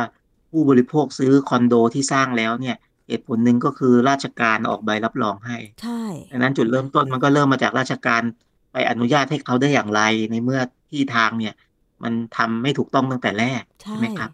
Speaker 3: ผู้บริโภคซื้อคอนโดที่สร้างแล้วเนี่ยเหตุผลหนึ่งก็คือราชการออกใบรับรองให้
Speaker 2: ใช่
Speaker 3: ดังนั้นจุดเริ่มต้นมันก็เริ่มมาจากราชการ ไปอนุญาตให้เขาได้อย่างไรในเมื่อที่ทางเนี่ย มันทำไม่ถูกต้องตั้งแต่แรก
Speaker 2: ใช่
Speaker 3: ไหมครับ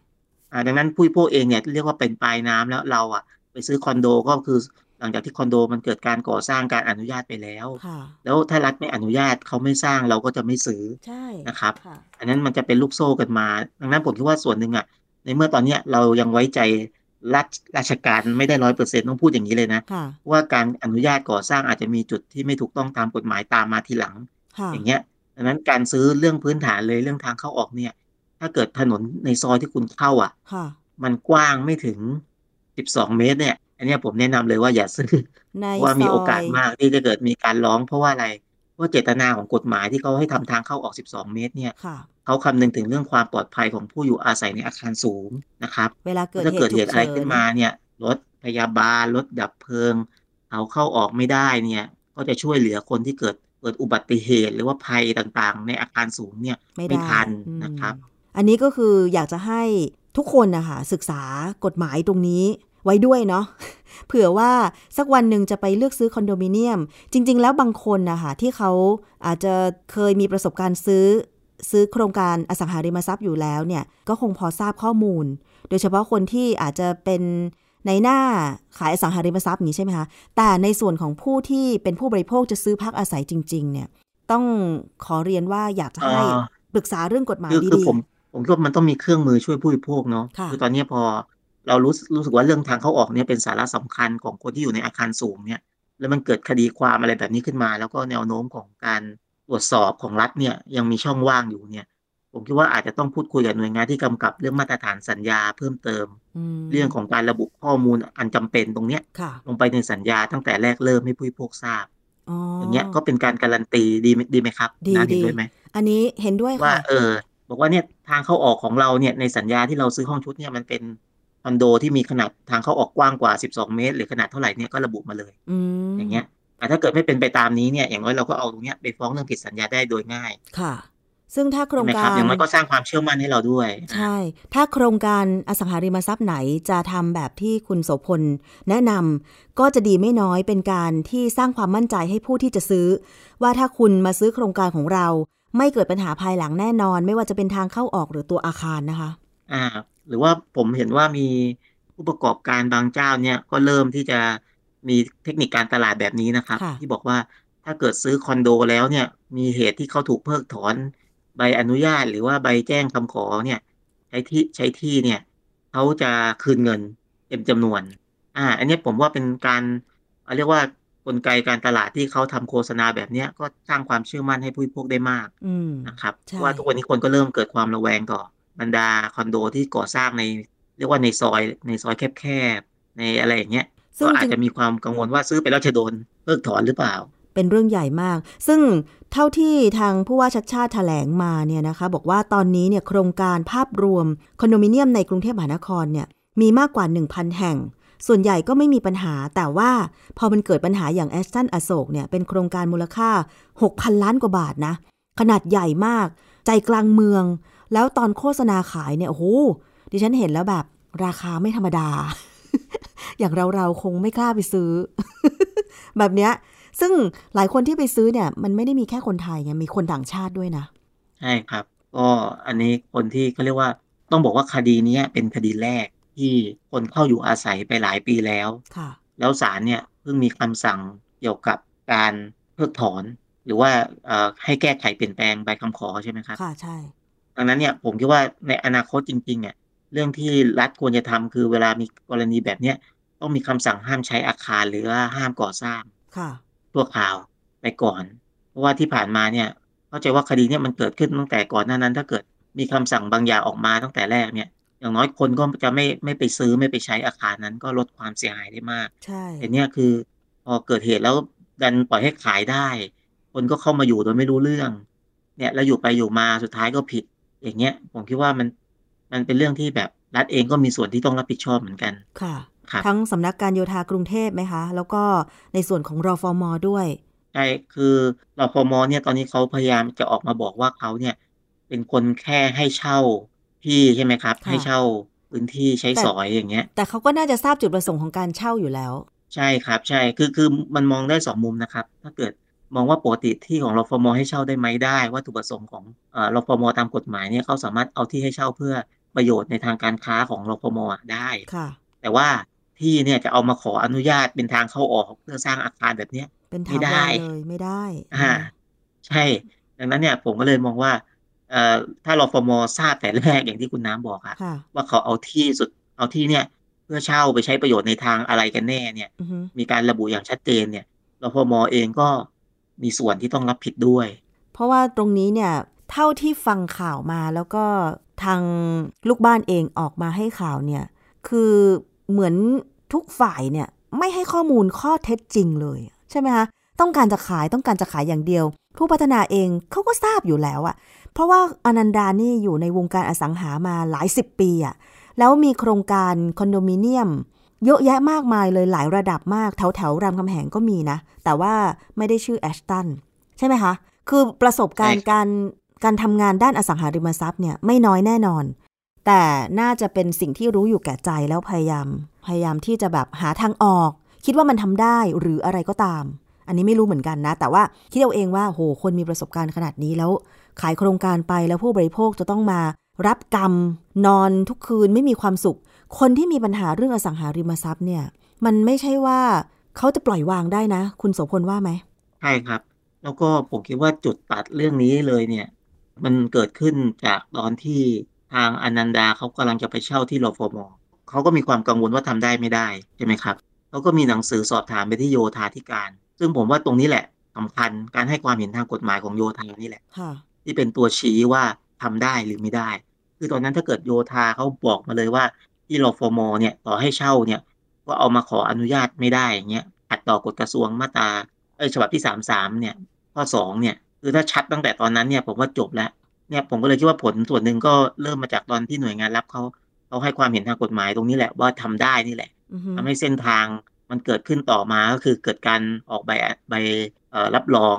Speaker 3: อ่าดังนั้นผู้บริโภคเองเนี่ยเรียกว่าเป็นปลายน้ำแล้วเราอะไปซื้อคอนโดก็คือหลังจากที่คอนโดมันเกิดการก่อสร้างการอนุญาตไปแล้ว
Speaker 2: ค่ะ
Speaker 3: แล้วถ้ารัฐไม่อนุญาตเขาไม่สร้างเราก็จะไม่ซื้อ
Speaker 2: ใช่
Speaker 3: นะครับ
Speaker 2: ค่ะ
Speaker 3: อันนั้นมันจะเป็นลูกโซ่กันมา ดังนั้นผมคิดว่าส่วนหนึ่งอะในเมื่อตอนเนี้ยเรายังไว้ใจ รัฐราชการไม่ได้ร้อยเปอร์เซ็นต้องพูดอย่างนี้เลยนะ
Speaker 2: ค่ะ
Speaker 3: ว่าการอนุญาตก่อสร้างอาจจะมีจุดที่ไม่ถูกต้องตามกฎหมายตามมาทีหลัง
Speaker 2: ค่ะ
Speaker 3: อย่างเงี้ยดังนั้นการซื้อเรื่องพื้นฐานเลยเรื่องทางเข้าออกเนี่ย ถ้าเกิดถนนในซอยที่คุณเข้าอะ
Speaker 2: ค่ะ
Speaker 3: มันกว้างไม่ถึง12เมตรเนี่ย อันเนี้ยผมแนะนำเลยว่าอย่าซื้อ
Speaker 2: ใน
Speaker 3: เพราะว่ามี
Speaker 2: ซ
Speaker 3: โอกาส
Speaker 2: ย
Speaker 3: มากที่จะเกิดมีการร้องเพราะว่าอะไรเพราะเจตนาของกฎหมายที่เขาให้ทำทางเข้าออก12เมตรเนี่ย
Speaker 2: ค่ะ
Speaker 3: เขาคำนึงถึงเรื่องความปลอดภัยของผู้อยู่อาศัยในอาคารสูงนะครับ
Speaker 2: เวลาเกิด
Speaker 3: ถ้า
Speaker 2: เห
Speaker 3: เกิด
Speaker 2: ตุ
Speaker 3: เห
Speaker 2: ฉุก
Speaker 3: ตุอะไร
Speaker 2: เฉิ
Speaker 3: ขึ้น
Speaker 2: น
Speaker 3: มาเนี่ยรถพยาบาลรถดับเพลิงเอาเข้าออกไม่ได้เนี่ย ก็จะช่วยเหลือคนที่เกิดเกิดอุบัติเหตุ หรือว่าภัยต่างๆ ในอาคารสูงเนี่ย
Speaker 2: ไม่
Speaker 3: ไม่
Speaker 2: ได้
Speaker 3: ทัน
Speaker 2: อืม
Speaker 3: นะครับ
Speaker 2: อันนี้ก็คืออยากจะให้ทุกคนนะคะศึกษากฎหมายตรงนี้ไว้ด้วยเนาะเผื่อว่าสักวันหนึ่งจะไปเลือกซื้อคอนโดมิเนียม จริง ๆ แล้วบางคนนะคะที่เขาอาจจะเคยมีประสบการณ์ซื้อ ซื้อโครงการอสังหาริมทรัพย์อยู่แล้วเนี่ยก็คงพอทราบข้อมูล โดยเฉพาะคนที่อาจจะเป็นในหน้าขายอสังหาริมทรัพย์อย่างนี้ใช่ไหมคะ แต่ในส่วนของผู้ที่เป็นผู้บริโภคจะซื้อพักอาศัยจริง ๆ เนี่ย ต้องขอเรียนว่าอยากจะให้
Speaker 3: เอ่อ
Speaker 2: ปรึกษาเรื่องกฎหมาย
Speaker 3: คือคือ
Speaker 2: ดี
Speaker 3: ผมผมคิดว่ามันต้องมีเครื่องมือช่วยผู้บริโภคเนาะ
Speaker 2: ค่ะ
Speaker 3: อตอนนี้พอเรารู้สึกรู้สึกว่าเรื่องทางเข้าออกเนี่ยเป็นสาระสำคัญของคนที่อยู่ในอาคารสูงเนี่ย แล้วมันเกิดคดีความอะไรแบบนี้ขึ้นมา แล้วก็แนวโน้มของการ ตรวจสอบของรัฐเนี่ยยังมีช่องว่างอยู่เนี่ย ผมคิดว่าอาจจะต้องพูดคุยกับหน่วยงานที่กำกับเรื่องมาตรฐานสัญญาเพิ่มเติม
Speaker 2: ๆม
Speaker 3: เรื่องของการระบุข้อมูลอันจำเป็นตรงเนี้ย
Speaker 2: ค่ะ
Speaker 3: ลงไปในสัญญาตั้งแต่แรกเริ่มให้ผู้บริโภคทราบ
Speaker 2: อ๋อ
Speaker 3: อ
Speaker 2: อย่าง
Speaker 3: เงี้ยก็เป็นการการันตีดีไหมดีไหมครับ
Speaker 2: ดี
Speaker 3: น้าเห็น
Speaker 2: ดี
Speaker 3: ด้วยไหม
Speaker 2: อันนี้เห็นด้วย
Speaker 3: ว่า
Speaker 2: ค่ะ
Speaker 3: เออบอกว่าเนี่ยทางเข้าออกของเราเนี่ยในสัญญาที่เราซื้อห้องชุดเนี่ยมันเป็นคอนโดที่มีขนาดทางเข้าออกกว้างกว่า 12 เมตร หรือขนาดเท่าไหร่เนี่ยก็ระบุมาเลย
Speaker 2: อืม
Speaker 3: อย่างเงี้ยแต่ ถ้าเกิดไม่เป็นไปตามนี้เนี่ยอย่างน้อยเราก็เอาตรงเนี้ยไปฟ้องเรื่องผิดสัญญาได้โดยง่าย
Speaker 2: ค่ะ ซึ่งถ้าโครง
Speaker 3: ใช่ไหม
Speaker 2: กา
Speaker 3: ครับ
Speaker 2: ร
Speaker 3: อย่างมันก็สร้างความเชื่อมั่นให้เราด้วย
Speaker 2: ใช่ ถ้าโครงการอสังหาริมทรัพย์ไหนจะทำแบบที่คุณโสพลแนะนำก็จะดีไม่น้อยเป็นการที่สร้างความมั่นใจให้ผู้ที่จะซื้อ ว่าถ้าคุณมาซื้อโครงการของเรา ไม่เกิดปัญหาภายหลังแน่นอน ไม่ว่าจะเป็นทางเข้าออกหรือตัวอาคารนะคะ
Speaker 3: อ่า หรือว่าผมเห็นว่ามีผู้ประกอบการบางเจ้าเนี่ยก็เริ่มที่จะ มีเทคนิคการตลาดแบบนี้นะครับ
Speaker 2: ค่ะ
Speaker 3: ที่บอกว่าถ้าเกิดซื้อคอนโดแล้วเนี่ย มีเหตุที่เขาถูกเพิกถอนใบอนุญาตหรือว่าใบแจ้งคำขอเนี่ย ใช้ที่ใช้ที่เนี่ยเขาจะคืนเงินเต็มจำนวน อ่า อันนี้ผมว่าเป็นการเรียกว่ากลไกการตลาดที่เขาทำโฆษณาแบบเนี้ยก็สร้างความเชื่อมั่นให้ผู้บริโภคได้มาก
Speaker 2: อืม
Speaker 3: นะครับ
Speaker 2: ใช่
Speaker 3: เพราะว่าทุกวันนี้คนก็เริ่มเกิดความระแวงต่อบรรดาคอนโดที่ก่อสร้างใน เรียกว่าในซอยในซอยแคบๆในอะไรอย่างเงี้ย
Speaker 2: ซึ่
Speaker 3: ก็
Speaker 2: ง
Speaker 3: อาจ
Speaker 2: จริง
Speaker 3: จะมีความกังวลว่าซื้อไปแล้วจะโดนเพิกถอนหรือเปล่า
Speaker 2: เป็นเรื่องใหญ่มาก ซึ่งเท่าที่ทางผู้ว่าชัดชาติแถลงมาเนี่ยนะคะ บอกว่าตอนนี้เนี่ยโครงการภาพรวมคอนโดมิเนียมในกรุงเทพมหานครเนี่ยมีมากกว่า 1,000 แห่ง ส่วนใหญ่ก็ไม่มีปัญหา แต่ว่าพอมันเกิดปัญหาอย่างแอสตันอโศกเนี่ยเป็นโครงการมูลค่า 6,000 ล้านกว่าบาทนะ ขนาดใหญ่มาก ใจกลางเมือง แล้วตอนโฆษณาขายเนี่ยโอ้โหดิฉันเห็นแล้วแบบราคาไม่ธรรมดา อย่างเราเราๆคงไม่กล้าไปซื้อ แบบเนี้ย ซึ่งหลายคนที่ไปซื้อเนี่ย มันไม่ได้มีแค่คนไทยไงมีคนต่างชาติด้วยนะ
Speaker 3: ใช่ครับ ก็อันนี้คนที่เขาเรียกว่าต้องบอกว่าคดีเนี้ยเป็นคดีแรกที่คนเข้าอยู่อาศัยไปหลายปีแล้ว
Speaker 2: ค่ะ
Speaker 3: แล้วศาลเนี่ยเพิ่งมีคำสั่งเกี่ยวกับการเพิกถอน หรือว่าเอ่อให้แก้ไขเปลี่ยนแปลงใบคำขอใช่ไหมครับ
Speaker 2: ค่ะใช่
Speaker 3: ดังนั้นเนี่ยผมคิดว่าในอนาคตจริงๆเนี่ย เรื่องที่รัฐควรจะทำคือเวลามีกรณีแบบเนี้ยต้องมีคำสั่งห้ามใช้อาคารหรือว่าห้ามก่อสร้าง
Speaker 2: ค่ะ
Speaker 3: ชั่วคราวไปก่อน เพราะว่าที่ผ่านมาเนี่ยเข้าใจว่าคดีเนี่ยมันเกิดขึ้นตั้งแต่ก่อนหน้านั้น ถ้าเกิดมีคำสั่งบางอย่างออกมาตั้งแต่แรกเนี่ยอย่างน้อยคนก็จะไม่ไม่ไปซื้อไม่ไปใช้อาคารนั้นก็ลดความเสียหายได้มาก
Speaker 2: ใช่
Speaker 3: แต่เนี่ยคือพอเกิดเหตุแล้วดันปล่อยให้ขายได้ คนก็เข้ามาอยู่โดยไม่รู้เรื่อง เนี่ยแล้วอยู่ไปอยู่มาสุดท้ายก็ผิด อย่างเงี้ยผมคิดว่ามัน มันเป็นเรื่องที่แบบรัฐเองก็มีส่วนที่ต้องรับผิดชอบเหมือนกัน
Speaker 2: ค่ะ
Speaker 3: ครับ
Speaker 2: ทั้งสำนักการโยธากรุงเทพไหมคะ แล้วก็ในส่วนของรอฟอมด้วย
Speaker 3: ใช่ คือรพมเนี่ยตอนนี้เขาพยายามจะออกมาบอกว่าเขาเนี่ย เป็นคนแค่ให้เช่าที่ใช่ไหมครับ
Speaker 2: ค่ะ
Speaker 3: ให้เช่าพื้นที่ใช้
Speaker 2: แต่
Speaker 3: สอยอย่างเงี้ย
Speaker 2: แต่เขาก็น่าจะทราบจุดประสงค์ของการเช่าอยู่แล้ว
Speaker 3: ใช่ครับ ใช่ คือคือมันมองได้สองมุมนะครับ ถ้าเกิดมองว่าปกติที่ของรฟมให้เช่าได้ไหมได้ วัตถุประสงค์ของเอ่อรฟมตามกฎหมายเนี่ยเขาสามารถเอาที่ให้เช่าเพื่อ ประโยชน์ในทางการค้าของรฟมอะได้
Speaker 2: ค่ะ
Speaker 3: แต่ว่าที่เนี่ยจะเอามาขออนุญาตเป็นทางเข้าออกเพื่อสร้างอาคารแบบเนี้ย
Speaker 2: เป็น
Speaker 3: ไม่
Speaker 2: ถาว
Speaker 3: ได้
Speaker 2: รเลยไม่ได้
Speaker 3: อ่า ใช่ ดังนั้นเนี่ย ผมก็เลยมองว่าเอ่อถ้ารฟมทราบแต่แรกอย่างที่คุณน้ำบอกอะ
Speaker 2: ค่ะ
Speaker 3: ว่าเขาเอาที่สุดเอาที่เนี่ย เพื่อเช่าไปใช้ประโยชน์ในทางอะไรกันแน่เนี่ย
Speaker 2: อือฮึ
Speaker 3: มีการระบุอย่างชัดเจนเนี่ยรพมเองก็มีส่วนที่ต้องรับผิดด้วย
Speaker 2: เพราะว่าตรงนี้เนี่ย เท่าที่ฟังข่าวมาแล้วก็ ทางลูกบ้านเองออกมาให้ข่าวเนี่ย คือเหมือนทุกฝ่ายเนี่ยไม่ให้ข้อมูลข้อเท็จจริงเลยใช่ไหมคะต้องการจะขายต้องการจะขายอย่างเดียว ผู้พัฒนาเองเขาก็ทราบอยู่แล้วอะเพราะว่าอนันดานี่อยู่ในวงการอสังหามาหลายสิบปีอะแล้วมีโครงการคอนโดมิเนียม เยอะแยะมากมายเลยหลายระดับมากแถวแถวรามคำแหงก็มีนะ แต่ว่าไม่ได้ชื่อแอชตันใช่ไหมคะ คือประสบการณ์การ การทำงานด้านอสังหาริมทรัพย์เนี่ยไม่น้อยแน่นอน แต่น่าจะเป็นสิ่งที่รู้อยู่แก่ใจแล้วพยายาม พยายามที่จะแบบหาทางออก คิดว่ามันทำได้หรืออะไรก็ตาม อันนี้ไม่รู้เหมือนกันนะ แต่ว่าคิดเอาเองว่าโหคนมีประสบการณ์ขนาดนี้แล้ว ขายโครงการไปแล้วผู้บริโภคจะต้องมา รับกรรม นอนทุกคืนไม่มีความสุข คนที่มีปัญหาเรื่องอสังหาริมทรัพย์เนี่ย มันไม่ใช่ว่าเขาจะปล่อยวางได้นะ คุณโสพลว่าไหม
Speaker 3: ใช่ครับ แล้วก็ผมคิดว่าจุดตัดเรื่องนี้เลยเนี่ย มันเกิดขึ้นจากตอนที่ทางอนันดาเขากำลังจะไปเช่าที่รฟมเขาก็มีความกังวลว่าทำได้ไม่ได้ใช่ไหมครับเขาก็มีหนังสือสอบถามไปที่โยธาธิการ ซึ่งผมว่าตรงนี้แหละสำคัญการให้ความเห็นทางกฎหมายของโยธานี่แหละ
Speaker 2: ค่ะ
Speaker 3: ที่เป็นตัวชี้ว่าทำได้หรือไม่ได้ คือตอนนั้นถ้าเกิดโยธาเขาบอกมาเลยว่าที่รฟมเนี่ยต่อให้เช่าเนี่ยก็เอามาขออนุญาตไม่ได้อย่างเงี้ยขัดต่อกฎกระทรวงมาตราเอ้ยฉบับที่สามสามเนี่ยข้อสองเนี่ย คือถ้าชัดตั้งแต่ตอนนั้นเนี่ยผมว่าจบแล้วเนี่ยผมก็เลยคิดว่าผลส่วนหนึ่งก็เริ่มมาจากตอนที่หน่วยงานรับเขาเขาให้ความเห็นทางกฎหมายตรงนี้แหละว่าทำได้นี่แหละ
Speaker 2: อือฮึ
Speaker 3: ทำให้เส้นทางมันเกิดขึ้นต่อมาก็คือเกิดการออกใบใบเอ่อรับรอง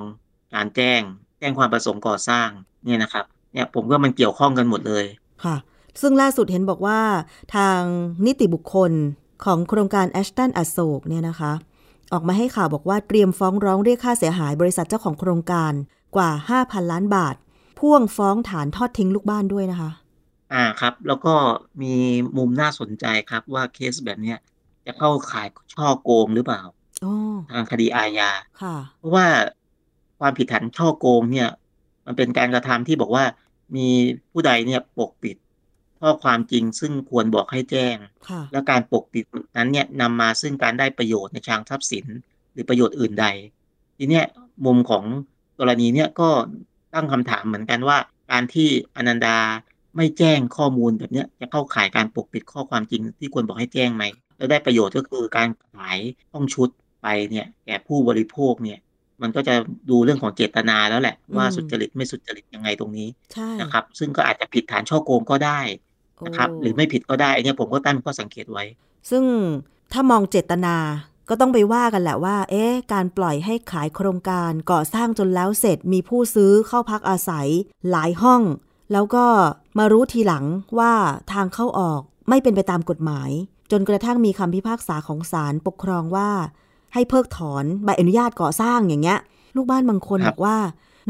Speaker 3: การแจ้ง แจ้งความประสงค์ก่อสร้างเนี่ยนะครับเนี่ยผมว่ามันเกี่ยวข้องกันหมดเลย
Speaker 2: ค่ะ ซึ่งล่าสุดเห็นบอกว่าทางนิติบุคคลของโครงการแอชตันอโศกเนี่ยนะคะ ออกมาให้ข่าวบอกว่าเตรียมฟ้องร้องเรียกค่าเสียหายบริษัทเจ้าของโครงการ กว่า 5,000 ล้านบาท พ่วงฟ้องฐานทอดทิ้งลูกบ้านด้วยนะคะ
Speaker 3: อ่าครับ แล้วก็มีมุมน่าสนใจครับว่าเคสแบบเนี้ยจะเข้าข่ายช่อโกงหรือเปล่า
Speaker 2: อ๋อ
Speaker 3: ทางคดีอาญา
Speaker 2: ค่ะ
Speaker 3: เพราะว่าความผิดฐานช่อโกงเนี่ย มันเป็นการกระทำที่บอกว่ามีผู้ใดเนี่ยปกปิดข้อความจริงซึ่งควรบอกให้แจ้ง
Speaker 2: ค่ะ
Speaker 3: และการปกปิดนั้นเนี่ยนำมาซึ่งการได้ประโยชน์ในทางทรัพย์สิน หรือประโยชน์อื่นใด ทีเนี้ยมุมของ กรณีเนี่ยก็ตั้งคำถามเหมือนกันว่า การที่อนันดาไม่แจ้งข้อมูลแบบเนี้ยจะเข้าข่ายการปกปิดข้อความจริงที่ควรบอกให้แจ้งไหมแล้วได้ประโยชน์ก็คือการขายห้องชุดไปเนี่ยแก่ผู้บริโภคเนี่ย มันก็จะดูเรื่องของเจตนาแล้วแหละว่า
Speaker 2: อืม
Speaker 3: สุจริตไม่สุจริตยังไงตรงนี้
Speaker 2: ใช่
Speaker 3: นะครับ ซึ่งก็อาจจะผิดฐานช่อโกงก็ได้นะครับ
Speaker 2: โห
Speaker 3: รือไม่ผิดก็ได้อันเนี้ยผมก็ตั้งข้อสังเกตไว้
Speaker 2: ซึ่งถ้ามองเจตนา ก็ต้องไปว่ากันแหละว่า เอ๊ะ การปล่อยให้ขายโครงการก่อสร้างจนแล้วเสร็จมีผู้ซื้อเข้าพักอาศัย หลายห้อง แล้วก็มารู้ทีหลังว่าทางเข้าออกไม่เป็นไปตามกฎหมาย จนกระทั่งมีคำพิพากษาของศาลปกครองว่า ให้เพิกถอนใบอนุญาตก่อสร้างอย่างเงี้ย ลูกบ้านบางคน
Speaker 3: ครับ
Speaker 2: บอกว่า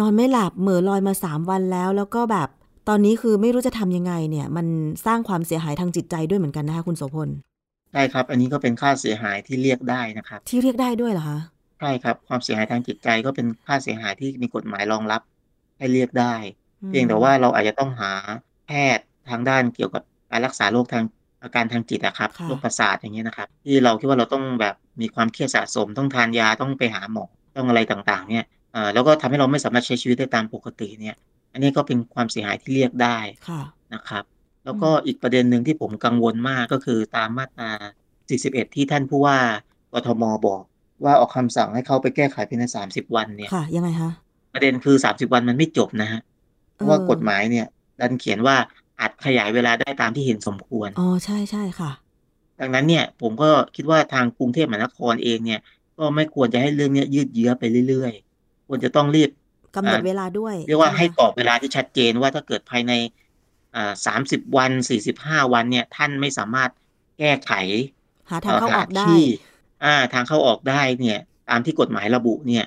Speaker 2: นอนไม่หลับเหม่อลอยมาสามวันแล้ว แล้วก็แบบตอนนี้คือไม่รู้จะทำยังไงเนี่ย มันสร้างความเสียหายทางจิตใจด้วยเหมือนกันนะคะคุณโสพล
Speaker 3: ใช่ครับ อันนี้ก็เป็นค่าเสียหายที่เรียกได้นะครับ
Speaker 2: ที่เรียกได้ด้วยเหรอคะ
Speaker 3: ใช่ครับ ความเสียหายทางจิตใจก็เป็นค่าเสียหายที่มีกฎหมายรองรับให้เรียกได้
Speaker 2: อืม
Speaker 3: เพียงแต่ว่าเราอาจจะต้องหาแพทย์ทางด้านเกี่ยวกับการรักษาโรคทางอาการทางจิตอะครับ
Speaker 2: ค่ะ
Speaker 3: โรคประสาทอย่างเงี้ยนะครับ ที่เราคิดว่าเราต้องแบบมีความเครียดสะสม ต้องทานยาต้องไปหาหมอต้องอะไรต่างๆ เนี่ยเอ่อแล้วก็ทำให้เราไม่สามารถใช้ชีวิตได้ตามปกติเนี่ย อันนี้ก็เป็นความเสียหายที่เรียกได้
Speaker 2: ค่ะ
Speaker 3: นะครับ แล้วก็อีกประเด็นหนึ่งที่ผมกังวลมากก็คือตามมาตรา 41 ที่ท่านผู้ว่ากทมบอก ว่าออกคำสั่งให้เขาไปแก้ไขภายใน 30 วันเนี่ย
Speaker 2: ค่ะยังไงคะ
Speaker 3: ประเด็นคือ 30 วันมันไม่จบนะฮะเพราะว่า
Speaker 2: เออ
Speaker 3: กฎหมายเนี่ย ดันเขียนว่าอาจขยายเวลาได้ตามที่เห็นสมควร
Speaker 2: อ๋อใช่ใช่ค่ะ
Speaker 3: ดังนั้นเนี่ย ผมก็คิดว่าทางกรุงเทพมหานครเองเนี่ย ก็ไม่ควรจะให้เรื่องเนี้ยยืดเยื้อไปเรื่อยๆควรจะต้องรีบ
Speaker 2: กำหนด
Speaker 3: อ่า
Speaker 2: เวลาด้วย
Speaker 3: เรียกว่า
Speaker 2: ช่ไม
Speaker 3: ให้
Speaker 2: คะ
Speaker 3: กรอบเวลาที่ชัดเจนว่าถ้าเกิดภายใน อ่า30วัน45วันเนี่ย ท่านไม่สามารถแก้ไข
Speaker 2: หาทางเข้าออกได้
Speaker 3: ที่อ่าทางเข้าออกได้เนี่ย ตามที่กฎหมายระบุเนี่ย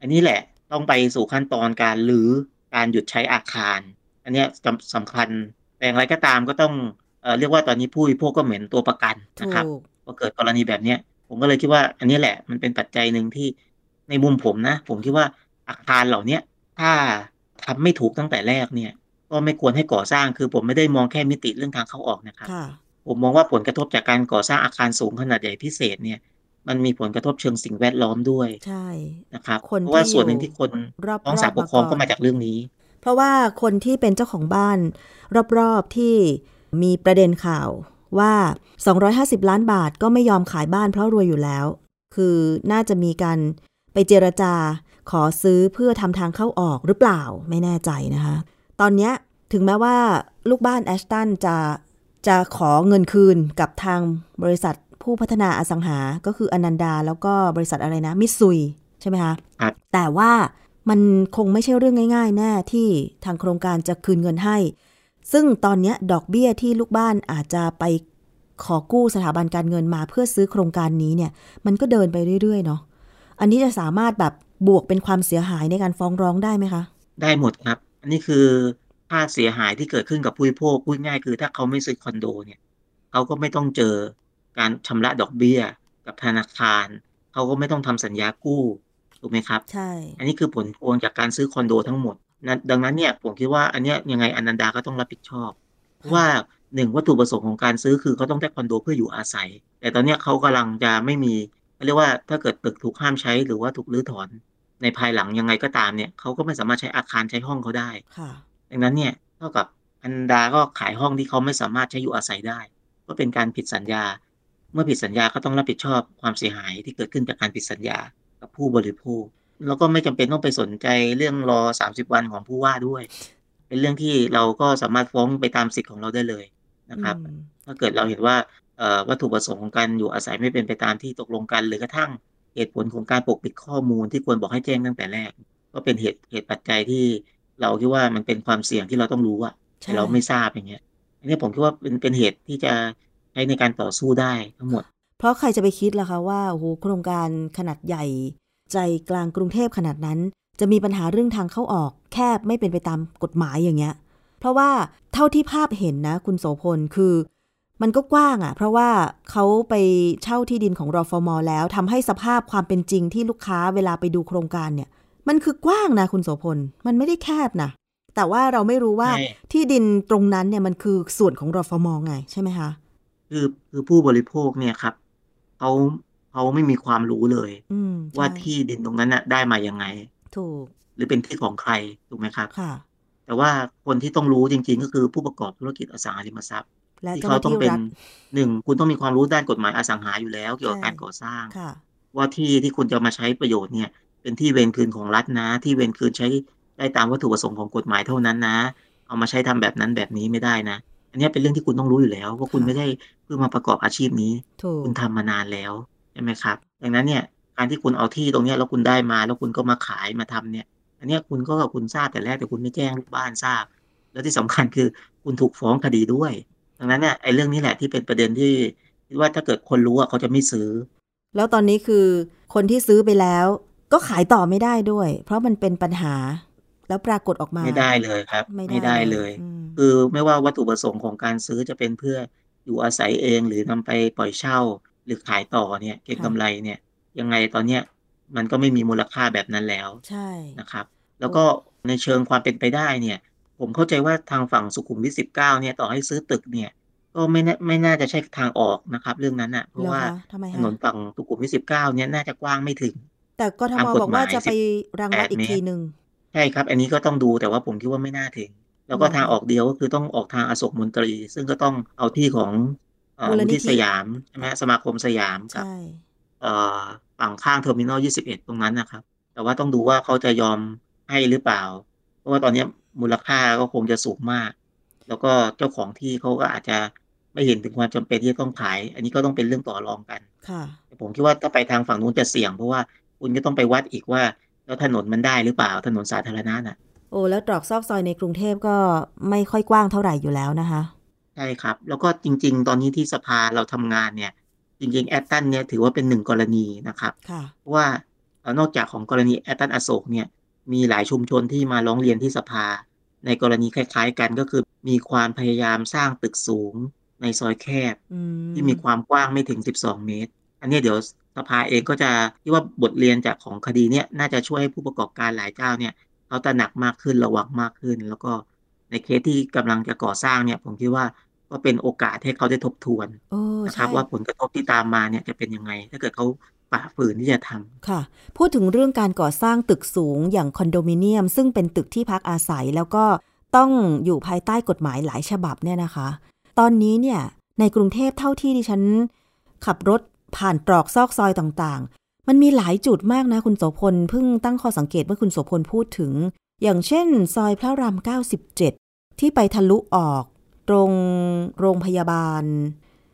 Speaker 3: อันนี้แหละต้องไปสู่ขั้นตอนการหรือการหยุดใช้อาคาร อันเนี้ยสำสำคัญแต่อย่างไรก็ตามก็ต้องเอ่อเรียกว่าตอนนี้ผู้บริโภคก็เหมือนตัวประกัน
Speaker 2: ถู
Speaker 3: นะครับ
Speaker 2: ก
Speaker 3: พอเกิดกรณีแบบเนี้ยผมก็เลยคิดว่า อันนี้แหละมันเป็นปัจจัยหนึ่งที่ในมุมผมนะ ผมคิดว่าอาคารเหล่าเนี้ยถ้าทำไม่ถูกตั้งแต่แรกเนี่ย ก็ไม่ควรให้ก่อสร้างคือผมไม่ได้มองแค่มิติเรื่องทางเข้าออกนะครับ
Speaker 2: ค่ะ
Speaker 3: ผมมองว่าผลกระทบจากการก่อสร้างอาคารสูงขนาดใหญ่พิเศษเนี่ย มันมีผลกระทบเชิงสิ่งแวดล้อมด้วย
Speaker 2: ใช่
Speaker 3: นะครับ
Speaker 2: คน
Speaker 3: เพราะว่า
Speaker 2: ที่
Speaker 3: ส่วนหนึ่ง
Speaker 2: อยู่
Speaker 3: ที่คน
Speaker 2: รอบๆ
Speaker 3: ฟ้องศาลปกครอง
Speaker 2: มาก่
Speaker 3: ก็
Speaker 2: อน
Speaker 3: มาจากเรื่องนี้
Speaker 2: เพราะว่าคนที่เป็นเจ้าของบ้าน รอบๆที่มีประเด็นข่าวว่า 250 ล้านบาทก็ไม่ยอมขายบ้านเพราะรวยอยู่แล้ว คือน่าจะมีการไปเจรจาขอซื้อเพื่อทำทางเข้าออกหรือเปล่าไม่แน่ใจนะคะ ตอนเนี้ยถึงแม้ว่าลูกบ้านแอชตันจะจะขอเงินคืนกับทางบริษัทผู้พัฒนาอสังหา ก็คืออนันดา แล้วก็บริษัทอะไรนะ มิตซุย ใช่ไหมคะ
Speaker 3: ครับ
Speaker 2: แต่ว่ามันคงไม่ใช่เรื่องง่าย ๆ แน่ที่ทางโครงการจะคืนเงินให้ ซึ่งตอนเนี้ยดอกเบี้ยที่ลูกบ้านอาจจะไปขอกู้สถาบันการเงินมาเพื่อซื้อโครงการนี้เนี่ย มันก็เดินไปเรื่อยๆเนาะ อันนี้จะสามารถแบบบวกเป็นความเสียหายในการฟ้องร้องได้ไหมคะ
Speaker 3: ได้หมดครับ อันนี้คือค่าเสียหายที่เกิดขึ้นกับผู้บริโภคพูดง่ายคือ ถ้าเขาไม่ซื้อคอนโดเนี่ยเขาก็ไม่ต้องเจอการชำระดอกเบี้ย กับธนาคาร เขาก็ไม่ต้องทำสัญญากู้ถูกไหมครับ
Speaker 2: ใช่
Speaker 3: อันนี้คือผลพวงจากการซื้อคอนโดทั้งหมดนะดังนั้นเนี่ยผมคิดว่าอันเนี้ยยังไงอนันดาก็ต้องรับผิดชอบเพราะว่าหนึ่งวัตถุประสงค์ของการซื้อคือเขาต้องได้คอนโดเพื่ออยู่อาศัย แต่ตอนเนี้ยเขากำลังจะไม่มีเขาเรียกว่าถ้าเกิดตึกถูกห้ามใช้หรือว่าถูกรื้อถอน ในภายหลังยังไงก็ตามเนี่ยเขาก็ไม่สามารถใช้อาคารใช้ห้องเขาได้
Speaker 2: ค่ะ
Speaker 3: ดังนั้นเนี่ยเท่ากับอนันดาก็ขายห้องที่เขาไม่สามารถใช้อยู่อาศัยได้ ก็เป็นการผิดสัญญา เมื่อผิดสัญญาก็ต้องรับผิดชอบความเสียหายที่เกิดขึ้นจากการผิดสัญญากับผู้บริโภค แล้วก็ไม่จำเป็นต้องไปสนใจเรื่องรอ 30 วันของผู้ว่าด้วย เป็นเรื่องที่เราก็สามารถฟ้องไปตามสิทธิ์ของเราได้เลยนะครับ
Speaker 2: อืม
Speaker 3: ถ้าเกิดเราเห็นว่าเอ่อวัตถุประสงค์ของการอยู่อาศัยไม่เป็นไปตามที่ตกลงกัน หรือกระทั่ง เหตุผลของการปกปิดข้อมูลที่ควรบอกให้แจ้งตั้งแต่แรก ก็เป็นเหตุเหตุปัจจัยที่เราคิดว่ามันเป็นความเสี่ยงที่เราต้องรู้อะแต่เราไม่ทราบอย่างเงี้ยอันนี้ผมคิดว่าเป็นเป็นเหตุที่จะใช้ในการต่อสู้ได้ทั้งหมด
Speaker 2: เพราะใครจะไปคิดล่ะคะว่าโอ้โหโครงการขนาดใหญ่ ใจกลางกรุงเทพขนาดนั้น จะมีปัญหาเรื่องทางเข้าออก แคบไม่เป็นไปตามกฎหมายอย่างเงี้ย เพราะว่าเท่าที่ภาพเห็นนะ คุณโสพลคือ มันก็กว้างอะ่ะ เพราะว่าเขาไปเช่าที่ดินของรอฟมแล้วทำให้สภาพความเป็นจริงที่ลูกค้าเวลาไปดูโครงการเนี่ย มันคือกว้างนะคุณโสพล มันไม่ได้แคบนะแต่ว่าเราไม่รู้ว่า
Speaker 3: ใช่
Speaker 2: ที่ดินตรงนั้นเนี่ยมันคือส่วนของรอฟมไงใช่ไหมคะ
Speaker 3: คือคือผู้บริโภคเนี่ยครับเขาเขาไม่มีความรู้เลย
Speaker 2: อืม
Speaker 3: ว่า
Speaker 2: ใช่
Speaker 3: ที่ดินตรงนั้นน่ะ ได้มายังไง
Speaker 2: ถูก
Speaker 3: หรือเป็นที่ของใครถูกไหมครับ
Speaker 2: ค่ะ
Speaker 3: แต่ว่าคนที่ต้องรู้จริง ๆ ก็คือผู้ประกอบธุรกิจอสังหาริมทรัพย์
Speaker 2: และ
Speaker 3: ที่
Speaker 2: เจ้าห
Speaker 3: เขา
Speaker 2: น้า
Speaker 3: ต้อง
Speaker 2: ที่
Speaker 3: เป็น
Speaker 2: รัฐ
Speaker 3: หนึ่งคุณต้องมีความรู้ด้านกฎหมายอสังหาอยู่แล้ว เกี่ยวกับ
Speaker 2: ใช่
Speaker 3: การก่อสร้าง
Speaker 2: ค่ะ
Speaker 3: ว่าที่ที่คุณจะมาใช้ประโยชน์เนี่ย เป็นที่เวรคืนของรัฐนะ ที่เวรคืนใช้ได้ตามวัตถุประสงค์ของกฎหมายเท่านั้นนะ เอามาใช้ทำแบบนั้นแบบนี้ไม่ได้นะ อันเนี้ยเป็นเรื่องที่คุณต้องรู้อยู่แล้ว ว่าคุณ
Speaker 2: ค่ะ
Speaker 3: ไม่ได้เพิ่งมาประกอบอาชีพนี้
Speaker 2: ถูก
Speaker 3: คุณทำมานานแล้วใช่ไหมครับ ดังนั้นเนี่ยการที่คุณเอาที่ตรงเนี้ยแล้วคุณได้มา แล้วคุณก็มาขายมาทำเนี่ย อันเนี้ยคุณก็คุณทราบแต่แรกแต่คุณไม่แจ้งลูกบ้านทราบ แล้วที่สำคัญคือคุณถูกฟ้องคดีด้วย ดังนั้นเนี่ยไอ้เรื่องนี้แหละที่เป็นประเด็นที่คิดว่าถ้าเกิดคนรู้อะเขาจะไม่ซื้อ
Speaker 2: แล้วตอนนี้คือคนที่ซื้อไปแล้ว ก็ขายต่อไม่ได้ด้วย เพราะมันเป็นปัญหาแล้วปรากฏออกมา
Speaker 3: ไม่ได้เลยครับ
Speaker 2: ไม่ได้
Speaker 3: เลย
Speaker 2: อืม
Speaker 3: คือไม่ว่าวัตถุประสงค์ของการซื้อจะเป็นเพื่ออยู่อาศัยเองหรือนำไปปล่อยเช่า หรือขายต่อเนี่ยเก็งกำไรเนี่ยยังไงตอนเนี้ยมันก็ไม่มีมูลค่าแบบนั้นแล้ว
Speaker 2: ใช่
Speaker 3: นะครับ แล้วก็ในเชิงความเป็นไปได้เนี่ย ผมเข้าใจว่าทางฝั่งสุขุมวิทสิบเก้าเนี่ยต่อให้ซื้อตึกเนี่ย ก็ไม่น่าไม่น่าจะใช่ทางออกนะครับ เรื่องนั้นอะ เพ
Speaker 2: ราะ
Speaker 3: ว่าเหรอ
Speaker 2: คะทำไมคะถ
Speaker 3: นนฝั่งสุขุมวิทสิบเก้าเนี่ยน่าจะกว้างไม่ถึง
Speaker 2: แต่กท
Speaker 3: ม.
Speaker 2: บอกว่าตามกฎ
Speaker 3: หมาย
Speaker 2: จะไปรังวัดอีก
Speaker 3: 18
Speaker 2: ทีหนึ่ง
Speaker 3: ใช่ครับ อันนี้ก็ต้องดูแต่ว่าผมคิดว่าไม่น่าถึง แล้วก็
Speaker 2: เหรอคะ
Speaker 3: ทางออกเดียวก็คือต้องออกทางอโศกมนตรี ซึ่งก็ต้องเอาที่ของเอ่อ
Speaker 2: มูลนิธิ
Speaker 3: มูลที่สยามใช่ไหมฮะสมาคมสยามกับ
Speaker 2: ใช่
Speaker 3: เอ่อฝั่งข้างเทอร์มินอล21ตรงนั้นนะครับ แต่ว่าต้องดูว่าเขาจะยอมให้หรือเปล่า เพราะว่าตอนนี้ มูลค่าก็คงจะสูงมาก แล้วก็เจ้าของที่เขาก็อาจจะไม่เห็นถึงความจำเป็นที่จะต้องขาย อันนี้ก็ต้องเป็นเรื่องต่อรองกัน
Speaker 2: ค่ะ
Speaker 3: แต่ผมคิดว่าถ้าไปทางฝั่งนู้นจะเสี่ยง เพราะว่าคุณก็ต้องไปวัดอีกว่าแล้วถนนมันได้หรือเปล่าถนนสาธารณะน่ะ
Speaker 2: โอ้แล้วตรอกซอกซอยในกรุงเทพก็ไม่ค่อยกว้างเท่าไหร่อยู่แล้วนะคะ
Speaker 3: ใช่ครับ แล้วก็จริง ๆ ตอนนี้ที่สภาเราทำงานเนี่ย จริง ๆ แอตตันเนี่ยถือว่าเป็นหนึ่งกรณีนะครับ
Speaker 2: ค่ะ
Speaker 3: เพราะว่าเอ่อนอกจากของกรณีแอชตันอโศกเนี่ยมีหลายชุมชนที่มาร้องเรียนที่สภา ในกรณีคล้าย ๆ กันก็คือมีความพยายามสร้างตึกสูงในซอยแคบ
Speaker 2: อืม
Speaker 3: ที่มีความกว้างไม่ถึง 12 เมตร อันเนี้ยเดี๋ยวสภาเองก็จะที่ว่าบทเรียนจากของคดีเนี้ยน่าจะช่วยให้ผู้ประกอบการหลายเจ้าเนี่ยเขาตระหนักมากขึ้นระวังมากขึ้น แล้วก็ในเคสที่กำลังจะก่อสร้างเนี่ยผมคิดว่าก็เป็นโอกาสให้เขาได้ทบทวน
Speaker 2: โอ้
Speaker 3: นะครับ
Speaker 2: ใช่
Speaker 3: ว่าผลกระทบที่ตามมาเนี่ยจะเป็นยังไง ถ้าเกิดเขา ฝ่าฝืนที่จะทำ
Speaker 2: ค่ะ พูดถึงเรื่องการก่อสร้างตึกสูงอย่างคอนโดมิเนียม ซึ่งเป็นตึกที่พักอาศัยแล้วก็ต้องอยู่ภายใต้กฎหมายหลายฉบับเนี่ยนะคะ ตอนนี้เนี่ยในกรุงเทพเท่าที่ดิฉัน ขับรถผ่านตรอกซอกซอยต่างๆ มันมีหลายจุดมากนะคุณโสพลเพิ่งตั้งข้อสังเกตเมื่อคุณโสพลพูดถึง อย่างเช่น ซอยพระราม 97 ที่ไปทะลุออก ตรงโรงพยาบาล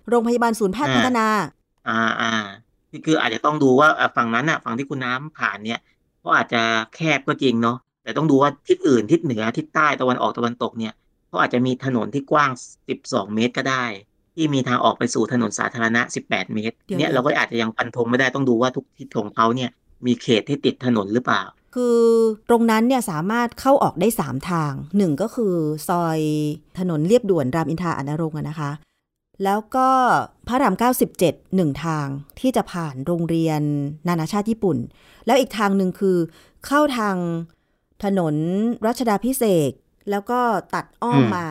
Speaker 2: โรงพยาบาลศูนย์แพทย์
Speaker 3: อ่า
Speaker 2: พัฒนา
Speaker 3: อ่าอ่า คือคืออาจจะต้องดูว่าอะฝั่งนั้นอะ ฝั่งที่คุณน้ำผ่านเนี่ยก็อาจจะแคบก็จริงเนาะแต่ต้องดูว่าทิศอื่นทิศเหนือทิศใต้ตะวันออกตะวันตกเนี่ยเขาอาจจะมีถนนที่กว้าง 12 เมตรก็ได้ ที่มีทางออกไปสู่ถนนสาธารณะ 18 เมตร
Speaker 2: เดี๋ยว
Speaker 3: เนี่ยเราก็อาจจะยังฟันธงไม่ได้ต้องดูว่าทุกทิศของเขาเนี่ยมีเขตที่ติดถนนหรือเปล่า
Speaker 2: คือตรงนั้นเนี่ยสามารถเข้าออกได้ 3 ทางหนึ่งก็คือซอยถนนเรียบด่วนรามอินทราอนารงค์อะนะคะ แล้วก็พระราม97หนึ่งทางที่จะผ่านโรงเรียนนานาชาติญี่ปุ่น แล้วอีกทางหนึ่งคือ เข้าทางถนนรัชดาพิเศษกแล้วก็ตัดอ้อม
Speaker 3: อืม
Speaker 2: มา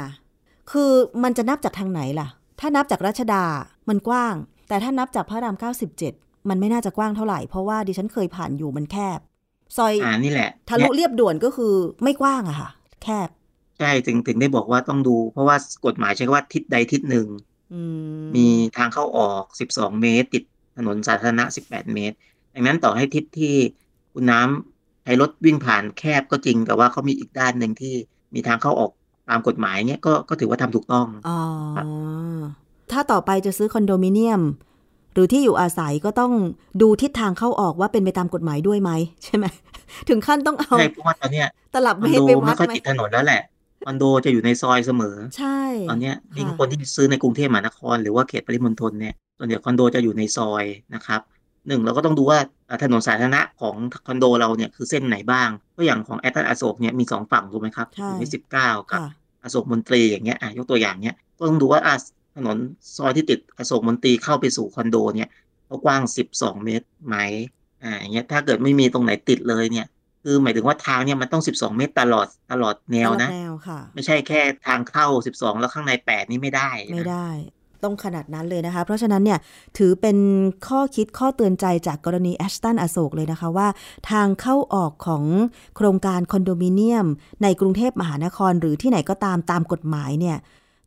Speaker 2: คือมันจะนับจากทางไหนล่ะ ถ้านับจากรัชดา มันกว้าง แต่ถ้านับจากพระราม97 มันไม่น่าจะกว้างเท่าไหร่ เพราะว่าดิฉันเคยผ่านอยู่มันแคบ ซอย
Speaker 3: อ่านี่แหละ
Speaker 2: ทะลุเรียบด่วนก็คือไม่กว้างอะค่ะ แคบ
Speaker 3: ใช่ ถึงถึงได้บอกว่าต้องดู เพราะว่ากฎหมายใช้คำว่าทิศใดทิศหนึ่ง
Speaker 2: อื ม
Speaker 3: มีทางเข้าออก 12 เมตร ติดถนนสาธารณะ 18 เมตร ดังนั้นต่อให้ทิศที่คุณน้ำใช้รถวิ่งผ่านแคบก็จริง แต่ว่าเขามีอีกด้านหนึ่งที่มีทางเข้าออกตามกฎหมายเนี่ยก็ก็ถือว่าทำถูกต้อง
Speaker 2: อ๋อ
Speaker 3: ครับ
Speaker 2: ถ้าต่อไปจะซื้อคอนโดมิเนียม หรือที่อยู่อาศัยก็ต้องดูทิศทางเข้าออกว่าเป็นไปตามกฎหมายด้วยไหมใช่ไหมถึงขั้นต้องเอา
Speaker 3: ใช่เพราะว่าตอนเนี้ย
Speaker 2: ตลับ
Speaker 3: ค
Speaker 2: เม
Speaker 3: อน
Speaker 2: ตร
Speaker 3: โด
Speaker 2: ไปวั
Speaker 3: ไม่
Speaker 2: ด
Speaker 3: ค่อย
Speaker 2: ไหม
Speaker 3: ติดถนนแล้วแหละ คอนโดจะอยู่ในซอยเสมอ
Speaker 2: ใช่
Speaker 3: ตอนเนี้ยยิ่ง
Speaker 2: ค่ะ
Speaker 3: คนที่ซื้อในกรุงเทพมหานคร หรือว่าเขตปริมณฑลเนี่ยส่วนใหญ่คอนโดจะอยู่ในซอยนะครับหนึ่งเราก็ต้องดูว่าอ่าถนนสาธารณะของคอนโดเราเนี่ยคือเส้นไหนบ้างก็อย่างของแอตตันอโศกเนี่ยมีสองฝั่งถูกไหมครับ
Speaker 2: ใช่
Speaker 3: อยู่ที่สิบเก้ากับ
Speaker 2: ค่ะ
Speaker 3: อโศกมนตรีอย่างเงี้ยอะยกตัวอย่างเนี้ยก็ต้องดูว่าอะถนนซอยที่ติดอโศกมนตรีเข้าไปสู่คอนโดเนี่ยเขากว้างสิบสองเมตรไหมอ่าอย่างเงี้ยถ้าเกิดไม่มีตรงไหนติดเลยเนี่ย คือหมายถึงว่าทางเนี่ยมันต้องสิบสองเมตรตลอดตลอดแนว
Speaker 2: ตลอด
Speaker 3: นะ
Speaker 2: แนวค่ะ
Speaker 3: ไม่ใช่แค่ทางเข้าสิบสองแล้วข้างในแปดนี่ไม่ได้นะ
Speaker 2: ไม่ได้ ต้องขนาดนั้นเลยนะคะ เพราะฉะนั้นเนี่ยถือเป็นข้อคิดข้อเตือนใจจากกรณีแอชตันอโศกเลยนะคะว่า ทางเข้าออกของโครงการคอนโดมิเนียม ในกรุงเทพมหานครหรือที่ไหนก็ตามตามกฎหมายเนี่ย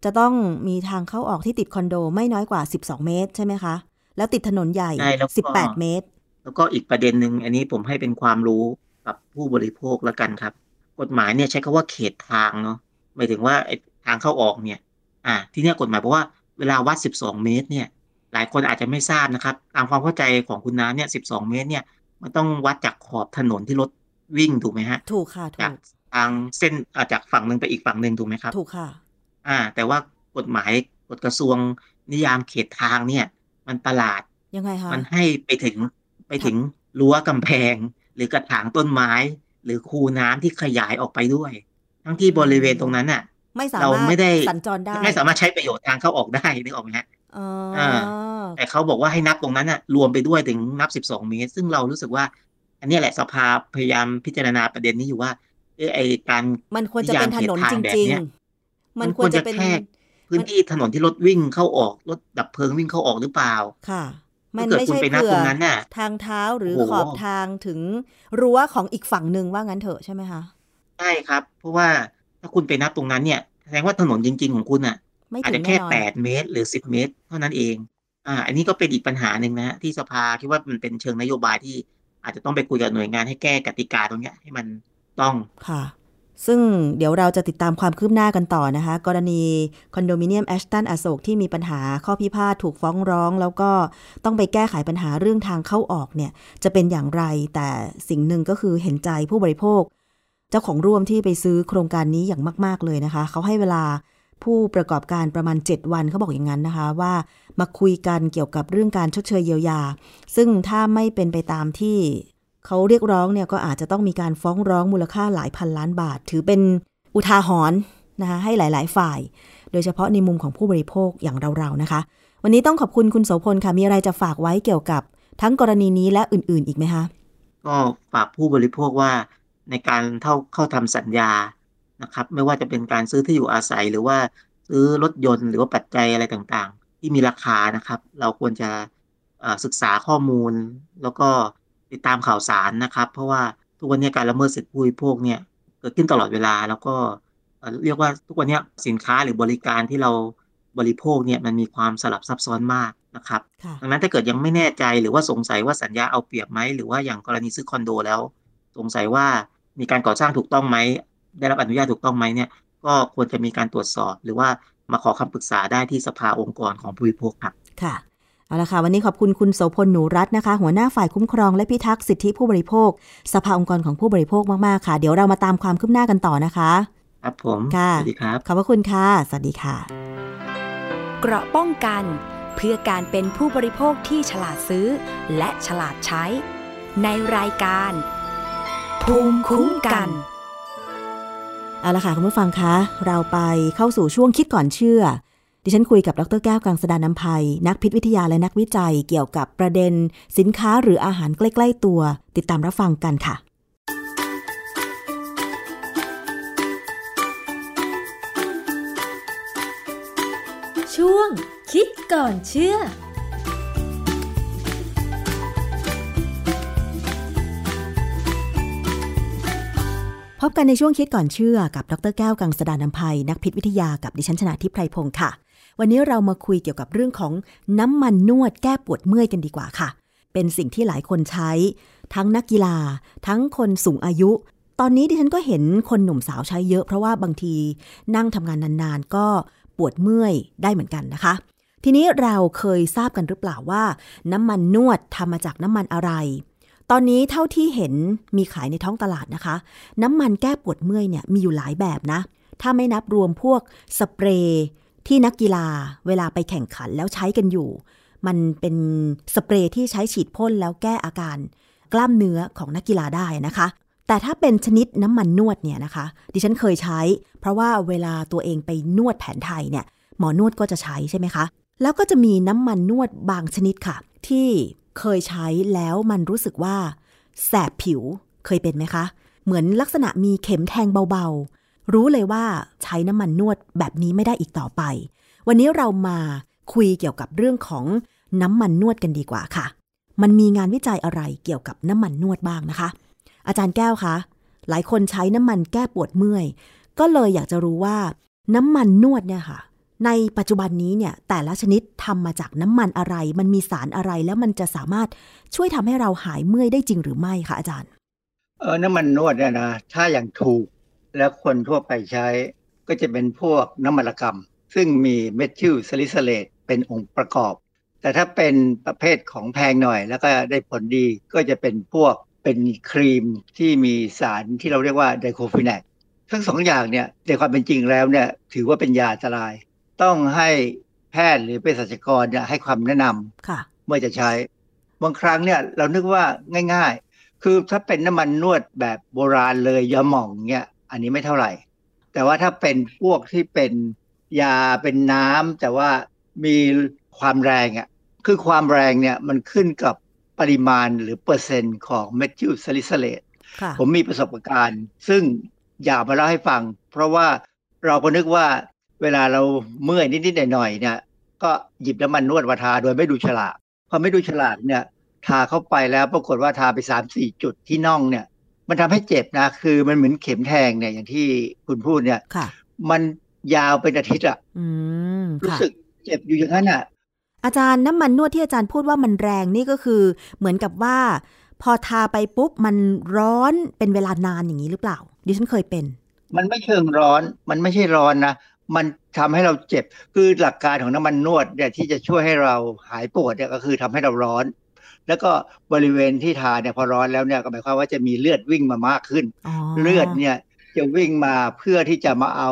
Speaker 2: จะต้องมีทางเข้าออกที่ติดคอนโดไม่น้อยกว่า 12 เมตรใช่ไหมคะ แล้วติดถนนใหญ่
Speaker 3: ใช่แล้วก็
Speaker 2: 18 เมตร
Speaker 3: แล้วก็อีกประเด็นหนึ่งอันนี้ผมให้เป็นความรู้ กับผู้บริโภคแล้วกันครับ กฎหมายเนี่ยใช้คำว่าเขตทางเนาะหมายถึงว่าไอ้ทางเข้าออกเนี่ย อ่า ที่เนี่ยกฎหมายบอกว่าเวลาวัด 12 เมตร เนี่ย หลายคนอาจจะไม่ทราบนะครับ ตามความเข้าใจของคุณน้ำเนี่ย 12 เมตร เนี่ย มันต้องวัดจากขอบถนนที่รถวิ่งถูกไหมฮะ
Speaker 2: ถูกค่ะ ถู
Speaker 3: จาก
Speaker 2: ก
Speaker 3: ทางเส้นอ่าจากฝั่งหนึ่งไปอีกฝั่งหนึ่งถูกไหมครับ
Speaker 2: ถูกค่ะ
Speaker 3: อ่า แต่ว่ากฎหมายกฎกระทรวงนิยามเขตทางเนี่ย มันประหลาด
Speaker 2: ยังไงคะ
Speaker 3: มันให้ไปถึงไปถึงรั้วกำแพง หรือกระถางต้นไม้ หรือคูน้ำที่ขยายออกไปด้วย ทั้งที่บริเวณตรงนั้นน่ะ
Speaker 2: ไม่สา
Speaker 3: เรา
Speaker 2: มารถ
Speaker 3: ไม่ได้
Speaker 2: สัญจรได้
Speaker 3: ไม่สามารถใช้ประโยชน์ทางเข้าออกได้นึกออกไหมฮะ
Speaker 2: อ๋อ
Speaker 3: อ่าแต่เขาบอกว่าให้นับตรงนั้นน่ะ รวมไปด้วยถึงนับ12เมตร ซึ่งเรารู้สึกว่า อันเนี้ยแหละสภาพยายามพิจารณาประเด็นนี้อยู่ว่าเออไอการ
Speaker 2: มันควรจะเป็นถนน
Speaker 3: นิยามเขตทาง
Speaker 2: จ
Speaker 3: แบบ
Speaker 2: ริง
Speaker 3: เนี้ย
Speaker 2: ๆมันควรจะเป็น
Speaker 3: แค่พื้นที่ถนนที่รถวิ่งเข้าออกรถดับเพลิงวิ่งเข้าออกหรือเปล่า
Speaker 2: ค่ะ มัน
Speaker 3: ถ้าเกิด
Speaker 2: ไม่
Speaker 3: คุณ
Speaker 2: ใช่
Speaker 3: ไปนับ
Speaker 2: เผื่
Speaker 3: ต
Speaker 2: อ
Speaker 3: รงนั้นน่ะ
Speaker 2: ทางเท้าหรือ
Speaker 3: โอ้โห
Speaker 2: ขอบทางถึงรั้วของอีกฝั่งหนึ่งว่างั้นเถอะใช่ไหมคะ
Speaker 3: ใช่ครับ เพราะว่าถ้าคุณไปนับตรงนั้นเนี่ยแสดงว่าถนนจริง ๆ ของคุณอะ
Speaker 2: ไม่
Speaker 3: อาจ
Speaker 2: ถึ
Speaker 3: จะ
Speaker 2: ง
Speaker 3: แค่
Speaker 2: แน่นอน
Speaker 3: แปดเมตร หรือสิบเมตร เท่านั้นเอง อ่า อันนี้ก็เป็นอีกปัญหาหนึ่งนะฮะที่สภาคิดว่ามันเป็นเชิงนโยบายที่อาจจะต้องไปคุยกับหน่วยงานให้แก้กติกาตรงเนี้ยให้มันต้อง
Speaker 2: ค่ะ ซึ่งเดี๋ยวเราจะติดตามความคืบหน้ากันต่อนะคะ กรณีคอนโดมิเนียมแอชตันอโศกที่มีปัญหาข้อพิพาทถูกฟ้องร้อง แล้วก็ต้องไปแก้ไขปัญหาเรื่องทางเข้าออกเนี่ยจะเป็นอย่างไร แต่สิ่งหนึ่งก็คือเห็นใจผู้บริโภค เจ้าของร่วมที่ไปซื้อโครงการนี้อย่างมาก ๆ เลยนะคะ เขาให้เวลาผู้ประกอบการประมาณ 7 วันเขาบอกอย่างนั้นนะคะ ว่ามาคุยกันเกี่ยวกับเรื่องการชดเชยเยียวยา ซึ่งถ้าไม่เป็นไปตามที่ เขาเรียกร้องเนี่ยก็อาจจะต้องมีการฟ้องร้องมูลค่าหลายพันล้านบาท ถือเป็นอุทาหรณ์นะคะให้หลาย ๆ ฝ่าย โดยเฉพาะในมุมของผู้บริโภคอย่างเรา ๆ นะคะ วันนี้ต้องขอบคุณคุณโสพลค่ะ มีอะไรจะฝากไว้เกี่ยวกับทั้งกรณีนี้และอื่น ๆ อีกไหมคะ
Speaker 3: ก็ฝากผู้บริโภคว่าในการเข้าเข้าทำสัญญานะครับ ไม่ว่าจะเป็นการซื้อที่อยู่อาศัยหรือว่าซื้อรถยนต์หรือว่าปัจจัยอะไรต่าง ๆ ที่มีราคานะครับ เราควรจะศึกษาข้อมูลแล้วก็ ติดตามข่าวสารนะครับ เพราะว่าทุกวันนี้การละเมิดสิทธิผู้บริโภคเนี่ยเกิดขึ้นตลอดเวลาแล้วก็เอ่อเรียกว่าทุกวันนี้สินค้าหรือบริการที่เราบริโภคเนี่ยมันมีความสลับซับซ้อนมากนะครับ
Speaker 2: ค่ะ
Speaker 3: ดังนั้นถ้าเกิดยังไม่แน่ใจหรือว่าสงสัยว่าสัญญาเอาเปรียบไหมหรือว่าอย่างกรณีซื้อคอนโดแล้ว สงสัยว่ามีการก่อสร้างถูกต้องไหมได้รับอนุญาตถูกต้องไหมเนี่ยก็ควรจะมีการตรวจสอบ หรือว่ามาขอคำปรึกษาได้ที่สภาองค์กรของผู้บริโภคครับ
Speaker 2: ค่ะ เอาละค่ะ วันนี้ขอบคุณคุณโสพลหนูรัตน์นะคะ หัวหน้าฝ่ายคุ้มครองและพิทักษ์สิทธิผู้บริโภค สภาองค์กรของผู้บริโภคมาก ๆ ค่ะ เดี๋ยวเรามาตามความคืบหน้ากันต่อนะคะ
Speaker 3: ครับผม
Speaker 2: ค่ะ
Speaker 3: สวัสดีครับ
Speaker 2: ขอบพระคุณค่ะ สวัสดีค่ะ
Speaker 1: เกราะป้องกัน เพื่อการเป็นผู้บริโภคที่ฉลาดซื้อ และฉลาดใช้ ในรายการ ภูมิคุ้มกัน
Speaker 2: เอาละค่ะคุณผู้ฟังคะ เราไปเข้าสู่ช่วงคิดก่อนเชื่อ ดิฉันคุยกับดรแก้วกังสดานนภัย นักพิษวิทยาและนักวิจัยเกี่ยวกับประเด็น สินค้าหรืออาหารใกล้ ๆ ตัว ติดตามรับฟังกันค่ะ
Speaker 4: ช่วง คิดก่อนเชื่อ
Speaker 2: พบกันในช่วงคิดก่อนเชื่อกับ ดรแก้วกังสดานนภัย นักพิษวิทยากับดิฉันชนะทิพไพรพงศ์ค่ะ วันนี้เรามาคุยเกี่ยวกับเรื่องของน้ำมันนวดแก้ปวดเมื่อยกันดีกว่าค่ะ เป็นสิ่งที่หลายคนใช้ ทั้งนักกีฬา ทั้งคนสูงอายุ ตอนนี้ดิฉันก็เห็นคนหนุ่มสาวใช้เยอะเพราะว่าบางทีนั่งทำงานนานๆ ก็ปวดเมื่อยได้เหมือนกันนะคะ ทีนี้เราเคยทราบกันหรือเปล่าว่า น้ำมันนวดทำมาจากน้ำมันอะไรตอนนี้เท่าที่เห็นมีขายในท้องตลาดนะคะ น้ำมันแก้ปวดเมื่อยเนี่ยมีอยู่หลายแบบนะ ถ้าไม่นับรวมพวกสเปรย์ ที่นักกีฬาเวลาไปแข่งขันแล้วใช้กันอยู่ มันเป็นสเปรย์ที่ใช้ฉีดพ่นแล้วแก้อาการ กล้ามเนื้อของนักกีฬาได้นะคะ แต่ถ้าเป็นชนิดน้ำมันนวดเนี่ยนะคะ ดิฉันเคยใช้ เพราะว่าเวลาตัวเองไปนวดแผนไทยเนี่ยหมอนวดก็จะใช้ใช่ไหมคะ แล้วก็จะมีน้ำมันนวดบางชนิดค่ะ ที่เคยใช้แล้วมันรู้สึกว่า แสบผิวเคยเป็นไหมคะ เหมือนลักษณะมีเข็มแทงเบา รู้เลยว่าใช้น้ำมันนวดแบบนี้ไม่ได้อีกต่อไป วันนี้เรามาคุยเกี่ยวกับเรื่องของน้ำมันนวดกันดีกว่าค่ะ มันมีงานวิจัยอะไรเกี่ยวกับน้ำมันนวดบ้างนะคะ อาจารย์แก้วคะ หลายคนใช้น้ำมันแก้ปวดเมื่อย ก็เลยอยากจะรู้ว่าน้ำมันนวดเนี่ยค่ะ ในปัจจุบันนี้เนี่ยแต่ละชนิดทำมาจากน้ำมันอะไร มันมีสารอะไรแล้วมันจะสามารถช่วยทำให้เราหายเมื่อยได้จริงหรือไม่คะอาจารย์
Speaker 5: เออน้ำมันนวดเนี่ยนะถ้าอย่างถูก แล้วคนทั่วไปใช้ก็จะเป็นพวกน้ำมันระกำซึ่งมีเมทิลซาลิไซเลตเป็นองค์ประกอบ แต่ถ้าเป็นประเภทของแพงหน่อย แล้วก็ได้ผลดีก็จะเป็นพวกเป็นครีมที่มีสารที่เราเรียกว่าไดโคลฟีแนกทั้งสองอย่างเนี่ยในความเป็นจริงแล้วเนี่ยถือว่าเป็นยาอันตราย ต้องให้แพทย์หรือเภสัชกรเนี่ยให้ความแนะนำ
Speaker 2: ค่ะ
Speaker 5: เมื่อจะใช้บางครั้งเนี่ยเรานึกว่าง่าย ๆ คือถ้าเป็นน้ำมันนวดแบบโบราณเลยยาหม่องเนี่ย อันนี้ไม่เท่าไหร่ แต่ว่าถ้าเป็นพวกที่เป็นยาเป็นน้ำแต่ว่ามีความแรงอะคือความแรงเนี่ยมันขึ้นกับปริมาณหรือเปอร์เซ็นต์ของเมทิลซาลิไซเลต
Speaker 2: ค่ะ
Speaker 5: ผมมีประสบการณ์ ซึ่งอยากมาเล่าให้ฟัง เพราะว่าเราก็นึกว่าเวลาเราเมื่อยนิดๆหน่อยๆเนี่ยก็หยิบน้ำมันนวดมาทาโดยไม่ดูฉลากพอไม่ดูฉลากเนี่ยทาเข้าไปแล้วปรากฏว่าทาไปสามสี่จุดที่น่องเนี่ย มันทำให้เจ็บนะ คือมันเหมือนเข็มแทงเนี่ยอย่างที่คุณพูดเนี่ย
Speaker 2: ค่ะ
Speaker 5: มันยาวเป็นอาทิตย์อะ
Speaker 2: อืม
Speaker 5: รู้
Speaker 2: ค่ะ
Speaker 5: สึกเจ็บอยู่อย่างนั้นอะ
Speaker 2: อาจารย์น้ำมันนวดที่อาจารย์พูดว่ามันแรงนี่ก็คือ เหมือนกับว่า พอทาไปปุ๊บมันร้อนเป็นเวลานานอย่างนี้หรือเปล่า ดิฉันเคยเป็น
Speaker 5: มันไม่เชิงร้อน มันไม่ใช่ร้อนนะมันทำให้เราเจ็บ คือหลักการของน้ำมันนวดเนี่ยที่จะช่วยให้เราหายปวดเนี่ยก็คือทำให้เราร้อน แล้วก็บริเวณที่ทาเนี่ยพอร้อนแล้วเนี่ยก็หมายความว่าจะมีเลือดวิ่งมามากขึ้น
Speaker 2: อ๋อ
Speaker 5: เลือดเนี่ยจะวิ่งมาเพื่อที่จะมาเอา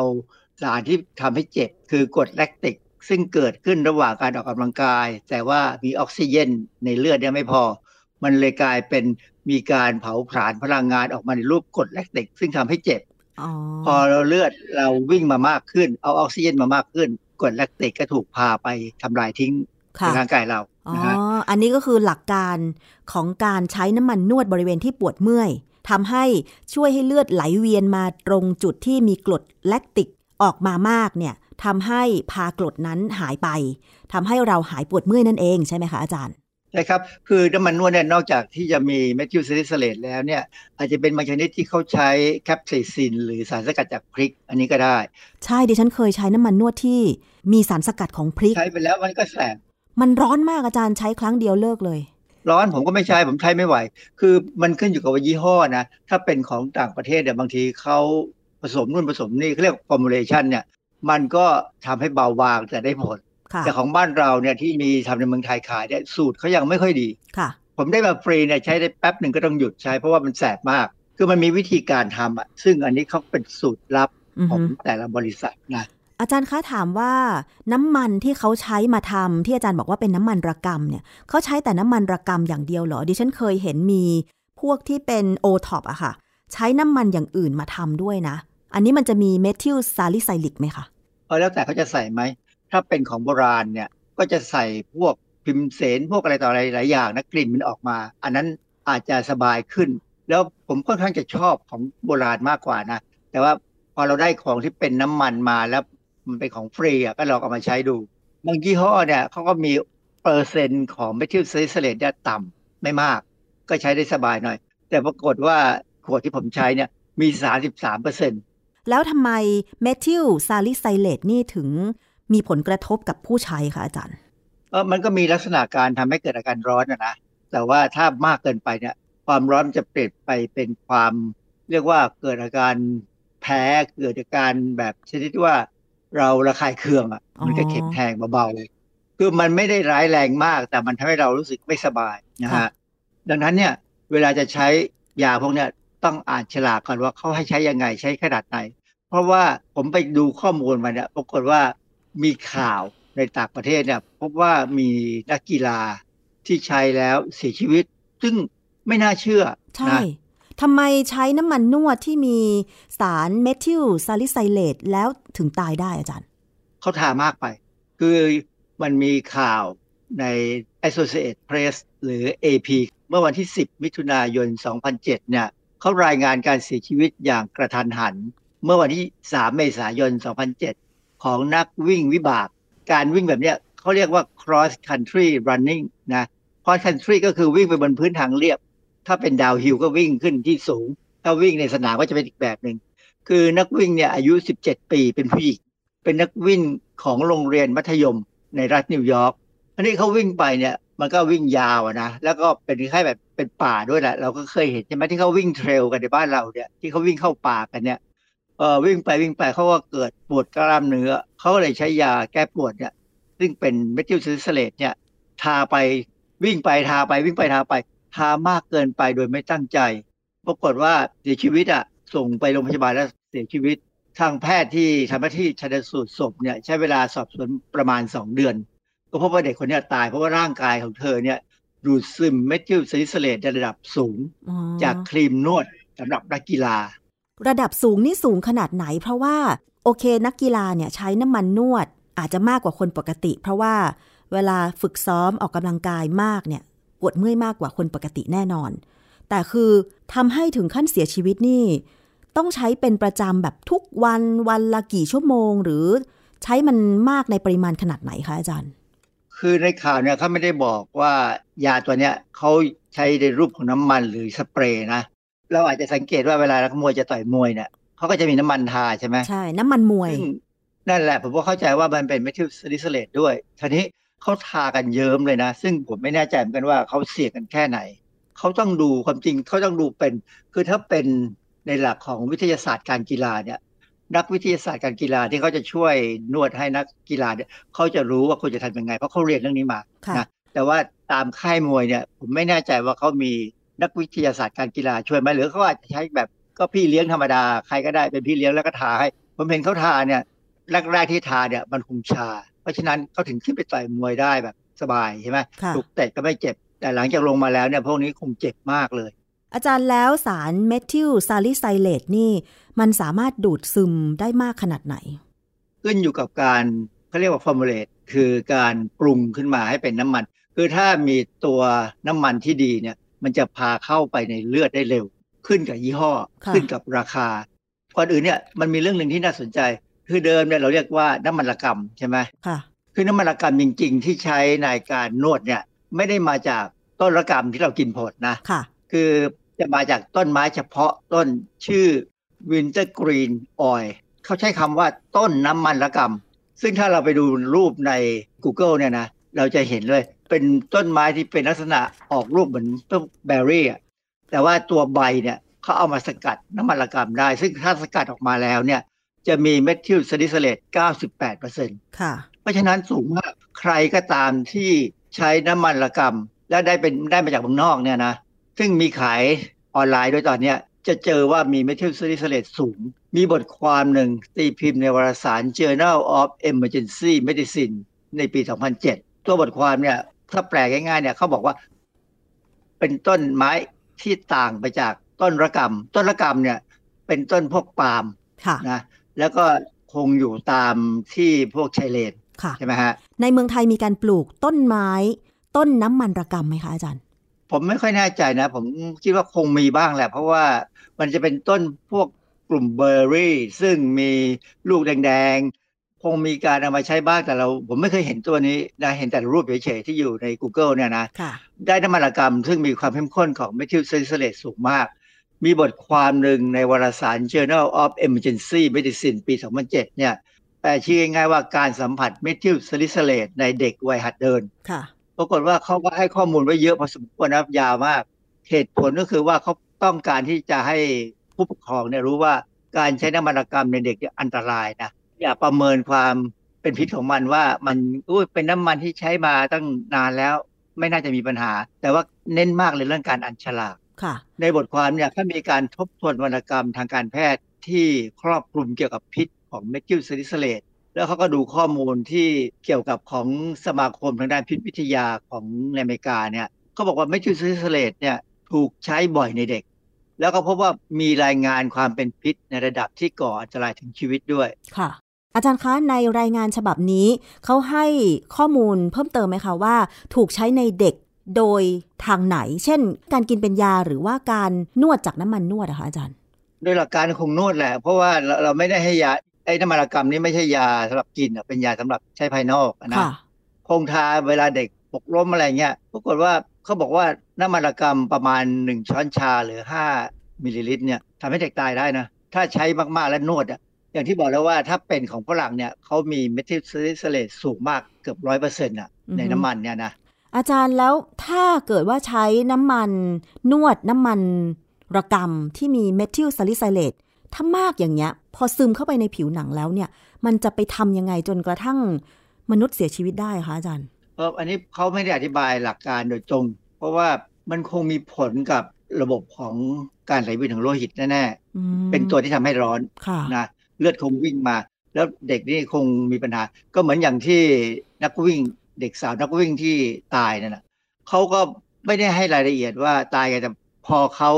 Speaker 5: สารที่ทำให้เจ็บ คือกรดแลคติก ซึ่งเกิดขึ้นระหว่างการออกกำลังกาย แต่ว่ามีออกซิเจนในเลือดเนี่ยไม่พอ มันเลยกลายเป็นมีการเผาผลาญพลังงานออกมาในรูปกรดแลคติก ซึ่งทำให้เจ็บ
Speaker 2: อ๋อ
Speaker 5: พอเราเลือดเราวิ่งมามากขึ้น เอาออกซิเจนมามากขึ้นกรดแลคติกก็ถูกพาไปทำลายทิ้งใน
Speaker 2: ค่ะ
Speaker 5: ร่างกายเรา
Speaker 2: อ๋อ
Speaker 5: นะฮะ
Speaker 2: อันนี้ก็คือหลักการของการใช้น้ำมันนวดบริเวณที่ปวดเมื่อยทำให้ช่วยให้เลือดไหลเวียนมาตรงจุดที่มีกรดแลคติกออกมามากเนี่ยทำให้พากรดนั้นหายไปทำให้เราหายปวดเมื่อยนั่นเองใช่ไหมคะอาจารย์
Speaker 5: ใช่ครับ คือน้ำมันนวดเนี่ยนอกจากที่จะมีเมทิลซาลิไซเลตแล้วเนี่ยอาจจะเป็นบางชนิดที่เขาใช้แคปไซซินหรือสารสกัดจากพริก อันนี้ก็ได้
Speaker 2: ใช่ดิฉันเคยใช้น้ำมันนวดที่มีสารสกัดของพริก
Speaker 5: ใช้ไปแล้วมันก็แสบ
Speaker 2: มันร้อนมากอาจารย์ใช้ครั้งเดียวเลิกเลย
Speaker 5: ร้อนผมก็ไม่ใช้ผมใช้ไม่ไหว คือมันขึ้นอยู่กับว่ายี่ห้อนะ ถ้าเป็นของต่างประเทศเนี่ยบางทีเขาผสมนู่นผสมนี่เขาเรียก formulation เนี่ย มันก็ทำให้เบาบางแต่ได้ผล
Speaker 2: ค่ะ
Speaker 5: แต่ของบ้านเราเนี่ยที่มีทำในเมืองไทยขายเนี่ยสูตรเขายังไม่ค่อยดี
Speaker 2: ค่ะ
Speaker 5: ผมได้มาฟรีเนี่ยใช้ได้แป๊บหนึ่งก็ต้องหยุดใช้เพราะว่ามันแสบมาก คือมันมีวิธีการทำอะซึ่งอันนี้เขาเป็นสูตรลับ
Speaker 2: อือ
Speaker 5: ของ
Speaker 2: ฮึ
Speaker 5: แต่ละบริษัทนะ
Speaker 2: อาจารย์คะถามว่าน้ำมันที่เขาใช้มาทำที่อาจารย์บอกว่าเป็นน้ำมันระกำเนี่ยเขาใช้แต่น้ำมันระกำอย่างเดียวเหรอ ดิฉันเคยเห็นมีพวกที่เป็นโอทอปอะค่ะ ใช้น้ำมันอย่างอื่นมาทำด้วยนะ อันนี้มันจะมีเมทิลซาลิไซลิกไหมคะ
Speaker 5: เออแล้วแต่เขาจะใส่ไหม ถ้าเป็นของโบราณเนี่ยก็จะใส่พวกพิมเสนพวกอะไรต่ออะไรหลายอย่างนะกลิ่นมันออกมา อันนั้นอาจจะสบายขึ้น แล้วผมค่อนข้างจะชอบของโบราณมากกว่านะแต่ว่าพอเราได้ของที่เป็นน้ำมันมาแล้ว มันเป็นของฟรีอะก็ลองเอามาใช้ดู บางยี่ห้อเนี่ยเขาก็มีเปอร์เซ็นต์ของเมทิลซาลิซาเลตเนี่ยต่ำไม่มาก ก็ใช้ได้สบายหน่อย แต่ปรากฏว่าขวดที่ผมใช้เนี่ยมี 33เปอร์เซ็นต์
Speaker 2: แล้วทำไมเมทิลซาลิไซเลตนี่ถึงมีผลกระทบกับผู้ใช้คะอาจารย์
Speaker 5: เออมันก็มีลักษณะการทำให้เกิดอาการร้อนนะนะแต่ว่าถ้ามากเกินไปเนี่ยความร้อนมันจะเปลี่ยนไปเป็นความ เรียกว่าเกิดอาการแพ้เกิดอาการแบบชนิดที่ว่า เราระคายเคืองอะ
Speaker 2: อ๋อ
Speaker 5: มันก็เข็มแทงเบาคือมันไม่ได้ร้ายแรงมาก แต่มันทำให้เรารู้สึกไม่สบายนะฮะดังนั้นเนี่ย เวลาจะใช้ยาพวกเนี้ยต้องอ่านฉลากก่อนว่าเขาให้ใช้ยังไงใช้ขนาดไหน เพราะว่าผมไปดูข้อมูลมาเนี่ยปรากฏว่ามีข่าวในต่างประเทศเนี่ยพบว่ามีนักกีฬาที่ใช้แล้วเสียชีวิต ซึ่งไม่น่าเชื่อ
Speaker 2: ใช่ ทำไมใช้น้ำมันนวดที่มีสารเมทิลซาลิไซเลตแล้วถึงตายได้อาจารย์
Speaker 5: เขาทามากไป คือมันมีข่าวใน Associated Press หรือ AP เมื่อวันที่ 10 มิถุนายน 2007 เนี่ยเขารายงานการเสียชีวิตอย่างกระทันหัน เมื่อวันที่ 3 เมษายน 2007 ของนักวิ่งวิบาก การวิ่งแบบเนี้ยเขาเรียกว่า cross country running นะ cross country ก็คือวิ่งไปบนพื้นทางเรียบ ถ้าเป็น downhill ก็วิ่งขึ้นที่สูง ถ้าวิ่งในสนามก็จะเป็นอีกแบบหนึ่ง คือนักวิ่งเนี่ยอายุ 17 ปีเป็นผู้หญิง เป็นนักวิ่งของโรงเรียนมัธยมในรัฐนิวยอร์ก อันนี้เขาวิ่งไปเนี่ยมันก็วิ่งยาวนะ แล้วก็เป็นคล้ายแบบเป็นป่าด้วยแหละ เราก็เคยเห็นใช่ไหมที่เขาวิ่ง trail กันในบ้านเราเนี่ย ที่เขาวิ่งเข้าป่ากันเนี่ย เออวิ่งไปวิ่งไปเขาก็เกิดปวดกล้ามเนื้อ เขาเลยใช้ยาแก้ปวดเนี่ย ซึ่งเป็นเมทิลซาลิซิเลตเนี่ย ทาไปวิ่งไปทาไปวิ่งไปทาไป ทามากเกินไปโดยไม่ตั้งใจ ปรากฏว่าเสียชีวิตอะส่งไปโรงพยาบาลแล้วเสียชีวิต ทางแพทย์ที่ทำหน้าที่ชันสูตรศพเนี่ยใช้เวลาสอบสวนประมาณ 2 เดือน ก็พบว่าเด็กคนนี้ตายเพราะว่าร่างกายของเธอเนี่ยดูดซึมเมทิลซาลิซิเลตในระดับสูง
Speaker 2: อ๋อ
Speaker 5: จากครีมนวดสำหรับนักกีฬา
Speaker 2: ระดับสูงนี่สูงขนาดไหน เพราะว่าโอเคนักกีฬาเนี่ยใช้น้ำมันนวดอาจจะมากกว่าคนปกติ เพราะว่าเวลาฝึกซ้อมออกกำลังกายมากเนี่ย ปวดเมื่อยมากกว่าคนปกติแน่นอน แต่คือทำให้ถึงขั้นเสียชีวิตนี่ ต้องใช้เป็นประจำแบบทุกวันวันละกี่ชั่วโมง หรือใช้มันมากในปริมาณขนาดไหนคะอาจารย์
Speaker 5: คือในข่าวเนี่ยเขาไม่ได้บอกว่ายาตัวเนี้ยเขาใช้ในรูปของน้ำมันหรือสเปรย์นะเราอาจจะสังเกตว่าเวลานักมวยจะต่อยมวยเนี่ยเขาก็จะมีน้ำมันทาใช่ไหม
Speaker 2: ใช่ น้ำมันมวย
Speaker 5: ซึ่งนั่นแหละผมก็เข้าใจว่ามันเป็นเมทิลซาลิซิเลตด้วยทีนี้ เขาทากันเยิ้มเลยนะ ซึ่งผมไม่แน่ใจเหมือนกันว่าเขาเสี่ยงกันแค่ไหน เขาต้องดูความจริงเขาต้องดูเป็น คือถ้าเป็นในหลักของวิทยาศาสตร์การกีฬาเนี่ย นักวิทยาศาสตร์การกีฬาที่เขาจะช่วยนวดให้นักกีฬาเนี่ยเขาจะรู้ว่าควรจะทำยังไง เพราะเขาเรียนเรื่องนี้มา
Speaker 2: ค่ะ
Speaker 5: นะแต่ว่าตามค่ายมวยเนี่ยผมไม่แน่ใจว่าเขามีนักวิทยาศาสตร์การกีฬาช่วยไหมหรือเขาอาจจะใช้แบบก็พี่เลี้ยงธรรมดาใครก็ได้เป็นพี่เลี้ยงแล้วก็ทาให้ผมเห็นเขาทาเนี่ยแรกๆที่ทาเนี่ยมันคงชา เพราะฉะนั้นเขาถึงขึ้นไปต่อยมวยได้แบบสบายใช่ไหม
Speaker 2: ค่ะ
Speaker 5: ถูกเตะก็ไม่เจ็บ แต่หลังจากลงมาแล้วเนี่ยพวกนี้คงเจ็บมากเลย
Speaker 2: อาจารย์แล้วสารเมทิลซาลิไซเลตนี่ มันสามารถดูดซึมได้มากขนาดไหน
Speaker 5: ขึ้นอยู่กับการเขาเรียกว่า formulate คือการปรุงขึ้นมาให้เป็นน้ำมัน คือถ้ามีตัวน้ำมันที่ดีเนี่ย มันจะพาเข้าไปในเลือดได้เร็ว ขึ้นกับยี่ห้อ
Speaker 2: ค่ะ
Speaker 5: ขึ้นกับราคาก่อนอื่นเนี่ยมันมีเรื่องหนึ่งที่น่าสนใจ คือเดิมเนี่ยเราเรียกว่าน้ำมันระกำใช่ไหม
Speaker 2: ค่ะ
Speaker 5: คือน้ำมันระกำจริง ๆ ที่ใช้ในการนวดเนี่ยไม่ได้มาจากต้นระกำที่เรากินผลนะ
Speaker 2: ค่ะ
Speaker 5: คือจะมาจากต้นไม้เฉพาะต้นชื่อ Winter Green Oil เขาใช้คำว่าต้นน้ำมันระกำซึ่งถ้าเราไปดูรูปใน Google เนี่ยนะเราจะเห็นเลยเป็นต้นไม้ที่เป็นลักษณะออกรูปเหมือนต้นเบอร์รี่อะแต่ว่าตัวใบเนี่ยเขาเอามาสกัดน้ำมันระกำได้ ซึ่งถ้าสกัดออกมาแล้วเนี่ย จะมีเมทิลซาลิซิเลต98%
Speaker 2: ค่ะ
Speaker 5: เพราะฉะนั้นสูงมากใครก็ตามที่ใช้น้ำมันระกำและได้เป็นได้มาจากเมืองนอกเนี่ยนะ ซึ่งมีขายออนไลน์ด้วยตอนเนี้ยจะเจอว่ามีเมทิลซาลิซิเลตสูง มีบทความหนึ่งตีพิมพ์ในวารสาร Journal of Emergency Medicine ในปี 2007 ตัวบทความเนี่ย ถ้าแปลง่ายๆเนี่ยเขาบอกว่า เป็นต้นไม้ที่ต่างไปจากต้นระกำต้นระกำเนี่ย เป็นต้นพวกปาล์ม
Speaker 2: ค่ะ
Speaker 5: นะ แล้วก็คงอยู่ตามที่พวกชายเลน
Speaker 2: ค่ะ
Speaker 5: ใช่ไหมฮะ
Speaker 2: ในเมืองไทยมีการปลูกต้นไม้ ต้นน้ำมันระกำไหมคะอาจารย์
Speaker 5: ผมไม่ค่อยแน่ใจนะ ผมคิดว่าคงมีบ้างแหละ เพราะว่ามันจะเป็นต้นพวกกลุ่มเบอร์รี่ ซึ่งมีลูกแดงๆ คงมีการเอามาใช้บ้างแต่เรา ผมไม่เคยเห็นตัวนี้นะเห็นแต่รูปเฉยๆที่อยู่ใน Google เนี่ยนะ
Speaker 2: ค่ะได้
Speaker 5: ได้น้ำมันระกำซึ่งมีความเข้มข้นของเมทิลซาลิซิเลตสูงมาก มีบทความหนึ่งในวารสาร Journal of Emergency Medicine ปี 2007 เนี่ยแปลชื่อง่ายๆว่าการสัมผัสเมทิลซาลิซิเลตในเด็กวัยหัดเดิน
Speaker 2: ค่ะ
Speaker 5: ปรากฏว่าเขาก็ให้ข้อมูลไว้เยอะพอสมควรนะครับยาวมาก เหตุผลก็คือว่าเขาต้องการที่จะให้ผู้ปกครองเนี่ยรู้ว่าการใช้น้ำมันระกำในเด็กเนี่ยอันตรายนะอย่าประเมินความเป็นพิษของมันว่ามันอุ้ยเป็นน้ำมันที่ใช้มาตั้งนานแล้ว ไม่น่าจะมีปัญหา แต่ว่าเน้นมากเลยเรื่องการอัญฉลาก
Speaker 2: ค่ะ
Speaker 5: ในบทความเนี่ยถ้ามีการทบทวนวรรณกรรมทางการแพทย์ที่ครอบคลุมเกี่ยวกับพิษของเมทิลซาลิซิเลตแล้วเขาก็ดูข้อมูลที่เกี่ยวกับของสมาคมทางด้านพิษวิทยาของอเมริกาเนี่ยเขาบอกว่าเมทิลซาลิซิเลตเนี่ยถูกใช้บ่อยในเด็ก แล้วก็พบว่ามีรายงานความเป็นพิษในระดับที่ก่ออันตรายถึงชีวิตด้วย
Speaker 2: ค่ะอาจารย์คะในรายงานฉบับนี้เขาให้ข้อมูลเพิ่มเติมไหมคะว่า ถูกใช้ในเด็ก โดยทางไหน เช่น การกินเป็นยาหรือว่าการนวดจากน้ำมันนวดอะคะอาจารย์
Speaker 5: โดยหลักการคงนวดแหละ เพราะว่าเราเราไม่ได้ให้ยาไอ้น้ำมันระกำนี่ไม่ใช่ยาสำหรับกินอะเป็นยาสำหรับใช้ภายนอกอะนะ
Speaker 2: ค่ะ
Speaker 5: คงทาเวลาเด็กหกล้มอะไรเงี้ยปรากฏว่าเขาบอกว่าน้ำมันระกำประมาณ1ช้อนชาหรือ5มิลลิลิตรเนี่ยทำให้เด็กตายได้นะ ถ้าใช้มากๆแล้วนวดอะอย่างที่บอกแล้วว่าถ้าเป็นของฝรั่งเนี่ยเขามีเมทิลซาลิซิเลตสูงมากเกือบร้อยเปอร์เซ็นต์อะ
Speaker 2: อือฮึ
Speaker 5: ในน้ำมันเนี่ยนะ
Speaker 2: อาจารย์แล้วถ้าเกิดว่าใช้น้ำมัน นวดน้ำมันระกำที่มีเมทิลซาลิไซเลตถ้ามากอย่างเงี้ย พอซึมเข้าไปในผิวหนังแล้วเนี่ย มันจะไปทำยังไงจนกระทั่งมนุษย์เสียชีวิตได้คะอาจารย์
Speaker 5: เอออันนี้เขาไม่ได้อธิบายหลักการโดยตรง เพราะว่ามันคงมีผลกับระบบของการไหลเวียนของโลหิตแน่
Speaker 2: อืม
Speaker 5: ๆเป็นตัวที่ทำให้ร้อน
Speaker 2: ค่ะ
Speaker 5: นะเลือดคงวิ่งมา แล้วเด็กนี่คงมีปัญหา ก็เหมือนอย่างที่นักวิ่ง เด็กสาวนักวิ่งที่ตายนั่นนะเขาก็ไม่ได้ให้รายละเอียดว่าตายกันแต่พอเขา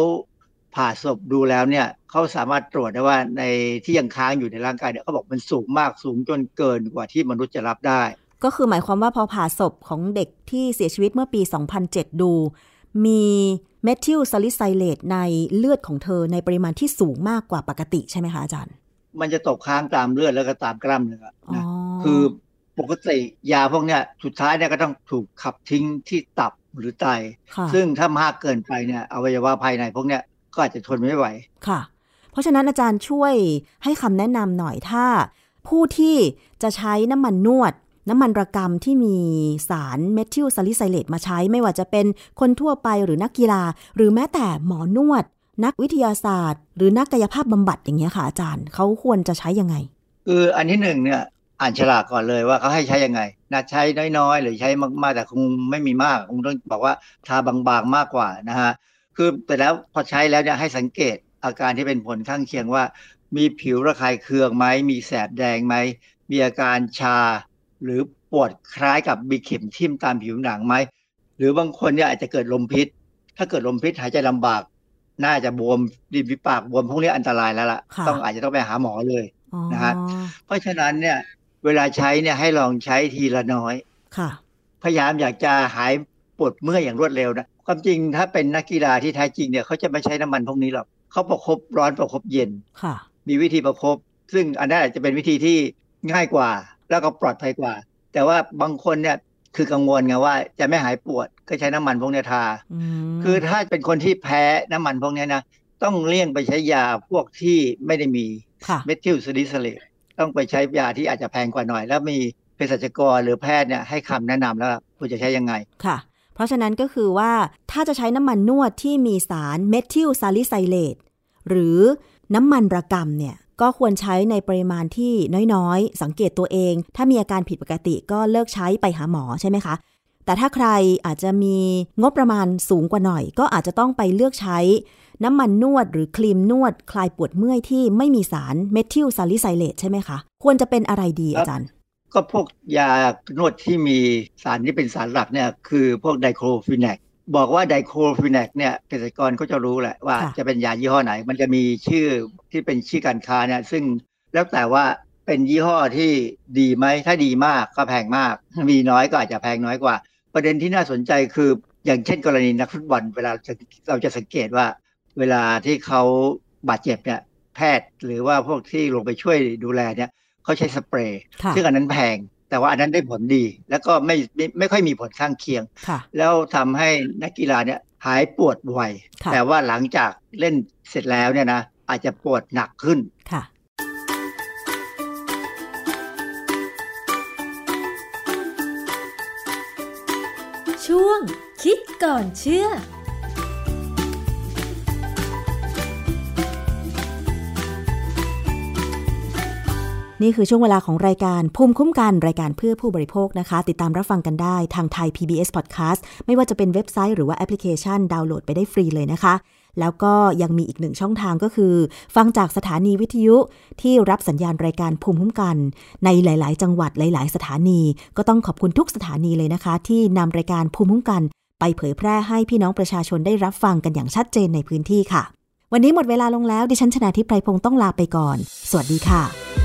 Speaker 5: ผ่าศพดูแล้วเนี่ยเขาสามารถตรวจได้ว่าในที่ยังค้างอยู่ในร่างกายเนี่ยเขาบอกมันสูงมากสูงจนเกินกว่าที่มนุษย์จะรับได้
Speaker 2: ก็คือหมายความว่าพอผ่าศพของเด็กที่เสียชีวิตเมื่อปี 2007 ดู มีเมทิลซาลิไซเลตในเลือดของเธอในปริมาณที่สูงมากกว่าปกติใช่ไหมคะอาจารย์
Speaker 5: มันจะตกค้างตามเลือดแล้วก็ตามกล้ามเนื้อ
Speaker 2: อ๋อ
Speaker 5: นะคือ ปกติยาพวกเนี้ยสุดท้ายเนี่ยก็ต้องถูกขับทิ้งที่ตับหรือไต
Speaker 2: ค่ะ
Speaker 5: ซึ่งถ้ามากเกินไปเนี่ยอวัยวะภายในพวกเนี้ยก็อาจจะทนไม่ไหว
Speaker 2: ค่ะ เพราะฉะนั้นอาจารย์ช่วยให้คำแนะนำหน่อยถ้า ผู้ที่จะใช้น้ำมันนวด น้ำมันระกำที่มีสารเมทิลซาลิไซเลตมาใช้ไม่ว่าจะเป็นคนทั่วไปหรือนักกีฬา หรือแม้แต่หมอนวด นักวิทยาศาสตร์ หรือนักกายภาพบำบัดอย่างเงี้ยค่ะอาจารย์เขาควรจะใช้ยังไง
Speaker 5: คืออันที่หนึ่งเนี่ย อ่านฉลากก่อนเลยว่าเขาให้ใช้ยังไงนะใช้น้อยๆ หรือใช้มากๆ แต่คงไม่มีมากคงต้องบอกว่าทาบางๆมากกว่านะฮะคือแต่แล้วพอใช้แล้วเนี่ยให้สังเกตอาการที่เป็นผลข้างเคียงว่า มีผิวระคายเคืองไหมมีแสบแดงไหมมีอาการชา หรือปวดคล้ายกับมีเข็มทิ่มตามผิวหนังไหมหรือบางคนเนี่ยอาจจะเกิดลมพิษ ถ้าเกิดลมพิษหายใจลำบาก น่าจะบวมริมฝีปากบวมพวกนี้อันตรายแล้วล่ะ
Speaker 2: ค่ะ
Speaker 5: ต้องอาจจะต้องไปหาหมอเลย
Speaker 2: อ๋อ
Speaker 5: นะฮะเพราะฉะนั้นเนี่ย เวลาใช้เนี่ยให้ลองใช้ทีละน้อย
Speaker 2: ค่ะ
Speaker 5: พยายามอยากจะหายปวดเมื่อยอย่างรวดเร็วนะความจริงถ้าเป็นนักกีฬาที่แท้จริงเนี่ยเขาจะไม่ใช้น้ำมันพวกนี้หรอกเขาประคบร้อนประคบเย็น
Speaker 2: ค่ะ
Speaker 5: มีวิธีประคบซึ่งอันนั้นอาจจะเป็นวิธีที่ง่ายกว่า แล้วก็ปลอดภัยกว่า แต่ว่าบางคนเนี่ยคือกังวลไงว่าจะไม่หายปวดก็ใช้น้ำมันพวกเนี้ยทา
Speaker 2: อืม
Speaker 5: คือถ้าเป็นคนที่แพ้น้ำมันพวกเนี้ยนะต้องเลี่ยงไปใช้ยาพวกที่ไม่ได้มี
Speaker 2: ค่ะ
Speaker 5: เมทิลซาลิซิเลต ต้องไปใช้ยาที่อาจจะแพงกว่าหน่อย แล้วมีเภสัชกรหรือแพทย์เนี่ยให้คำแนะนำแล้วควรจะใช้ยังไง
Speaker 2: ค่ะ เพราะฉะนั้นก็คือว่าถ้าจะใช้น้ำมันนวดที่มีสารเมทิลซาลิไซเลตหรือน้ำมันระกำเนี่ยก็ควรใช้ในปริมาณที่น้อยๆ สังเกตตัวเอง ถ้ามีอาการผิดปกติก็เลิกใช้ไปหาหมอใช่ไหมคะ แต่ถ้าใครอาจจะมีงบประมาณสูงกว่าหน่อย ก็อาจจะต้องไปเลือกใช้ น้ำมันนวดหรือครีมนวดคลายปวดเมื่อยที่ไม่มีสารเมทิลซาลิไซเลตใช่ไหมคะ ควรจะเป็นอะไรดีอาจารย์
Speaker 5: ก็พวกยานวดที่มีสารที่เป็นสารหลักเนี่ยคือพวกไดโครฟินแนกบอกว่าไดโครฟินแนกเนี่ยเกษตรกรก็จะรู้แหละว่า
Speaker 2: ค่ะ
Speaker 5: จะเป็นยายี่ห้อไหน มันจะมีชื่อที่เป็นชื่อการค้าเนี่ยซึ่งแล้วแต่ว่าเป็นยี่ห้อที่ดีไหมถ้าดีมากก็แพงมาก มีน้อยก็อาจจะแพงน้อยกว่า ประเด็นที่น่าสนใจคืออย่างเช่นกรณีนักฟุตบอลเวลาจะเราจะสังเกตว่า เวลาที่เขาบาดเจ็บเนี่ยแพทย์หรือว่าพวกที่ลงไปช่วยดูแลเนี่ยเขาใช้สเปรย์
Speaker 2: ค่ะ
Speaker 5: ซึ่งอันนั้นแพง แต่ว่าอันนั้นได้ผลดี แล้วก็ไม่ไม่ไม่ค่อยมีผลข้างเคียง
Speaker 2: ค่ะ
Speaker 5: แล้วทำให้นักกีฬาเนี่ยหายปวดไว
Speaker 2: ค่ะ
Speaker 5: แต่ว่าหลังจากเล่นเสร็จแล้วเนี่ยนะอาจจะปวดหนักขึ้น
Speaker 2: ค่ะ
Speaker 4: ช่วงคิดก่อนเชื่อ
Speaker 2: นี่คือช่วงเวลาของรายการภูมิคุ้มกันรายการเพื่อผู้บริโภคนะคะ ติดตามรับฟังกันได้ทางไทย PBS Podcast ไม่ว่าจะเป็นเว็บไซต์หรือว่าแอปพลิเคชัน ดาวน์โหลดไปได้ฟรีเลยนะคะ แล้วก็ยังมีอีกหนึ่งช่องทางก็คือ ฟังจากสถานีวิทยุที่รับสัญญาณรายการภูมิคุ้มกัน ในหลาย ๆ จังหวัดหลาย ๆ สถานี ก็ต้องขอบคุณทุกสถานีเลยนะคะ ที่นำรายการภูมิคุ้มกัน ไปเผยแพร่ให้พี่น้องประชาชนได้รับฟังกันอย่างชัดเจนในพื้นที่ค่ะ วันนี้หมดเวลาลงแล้วดิฉันชนะทิพไพรพงศ์ต้องลาไปก่อน สวัสดีค่ะ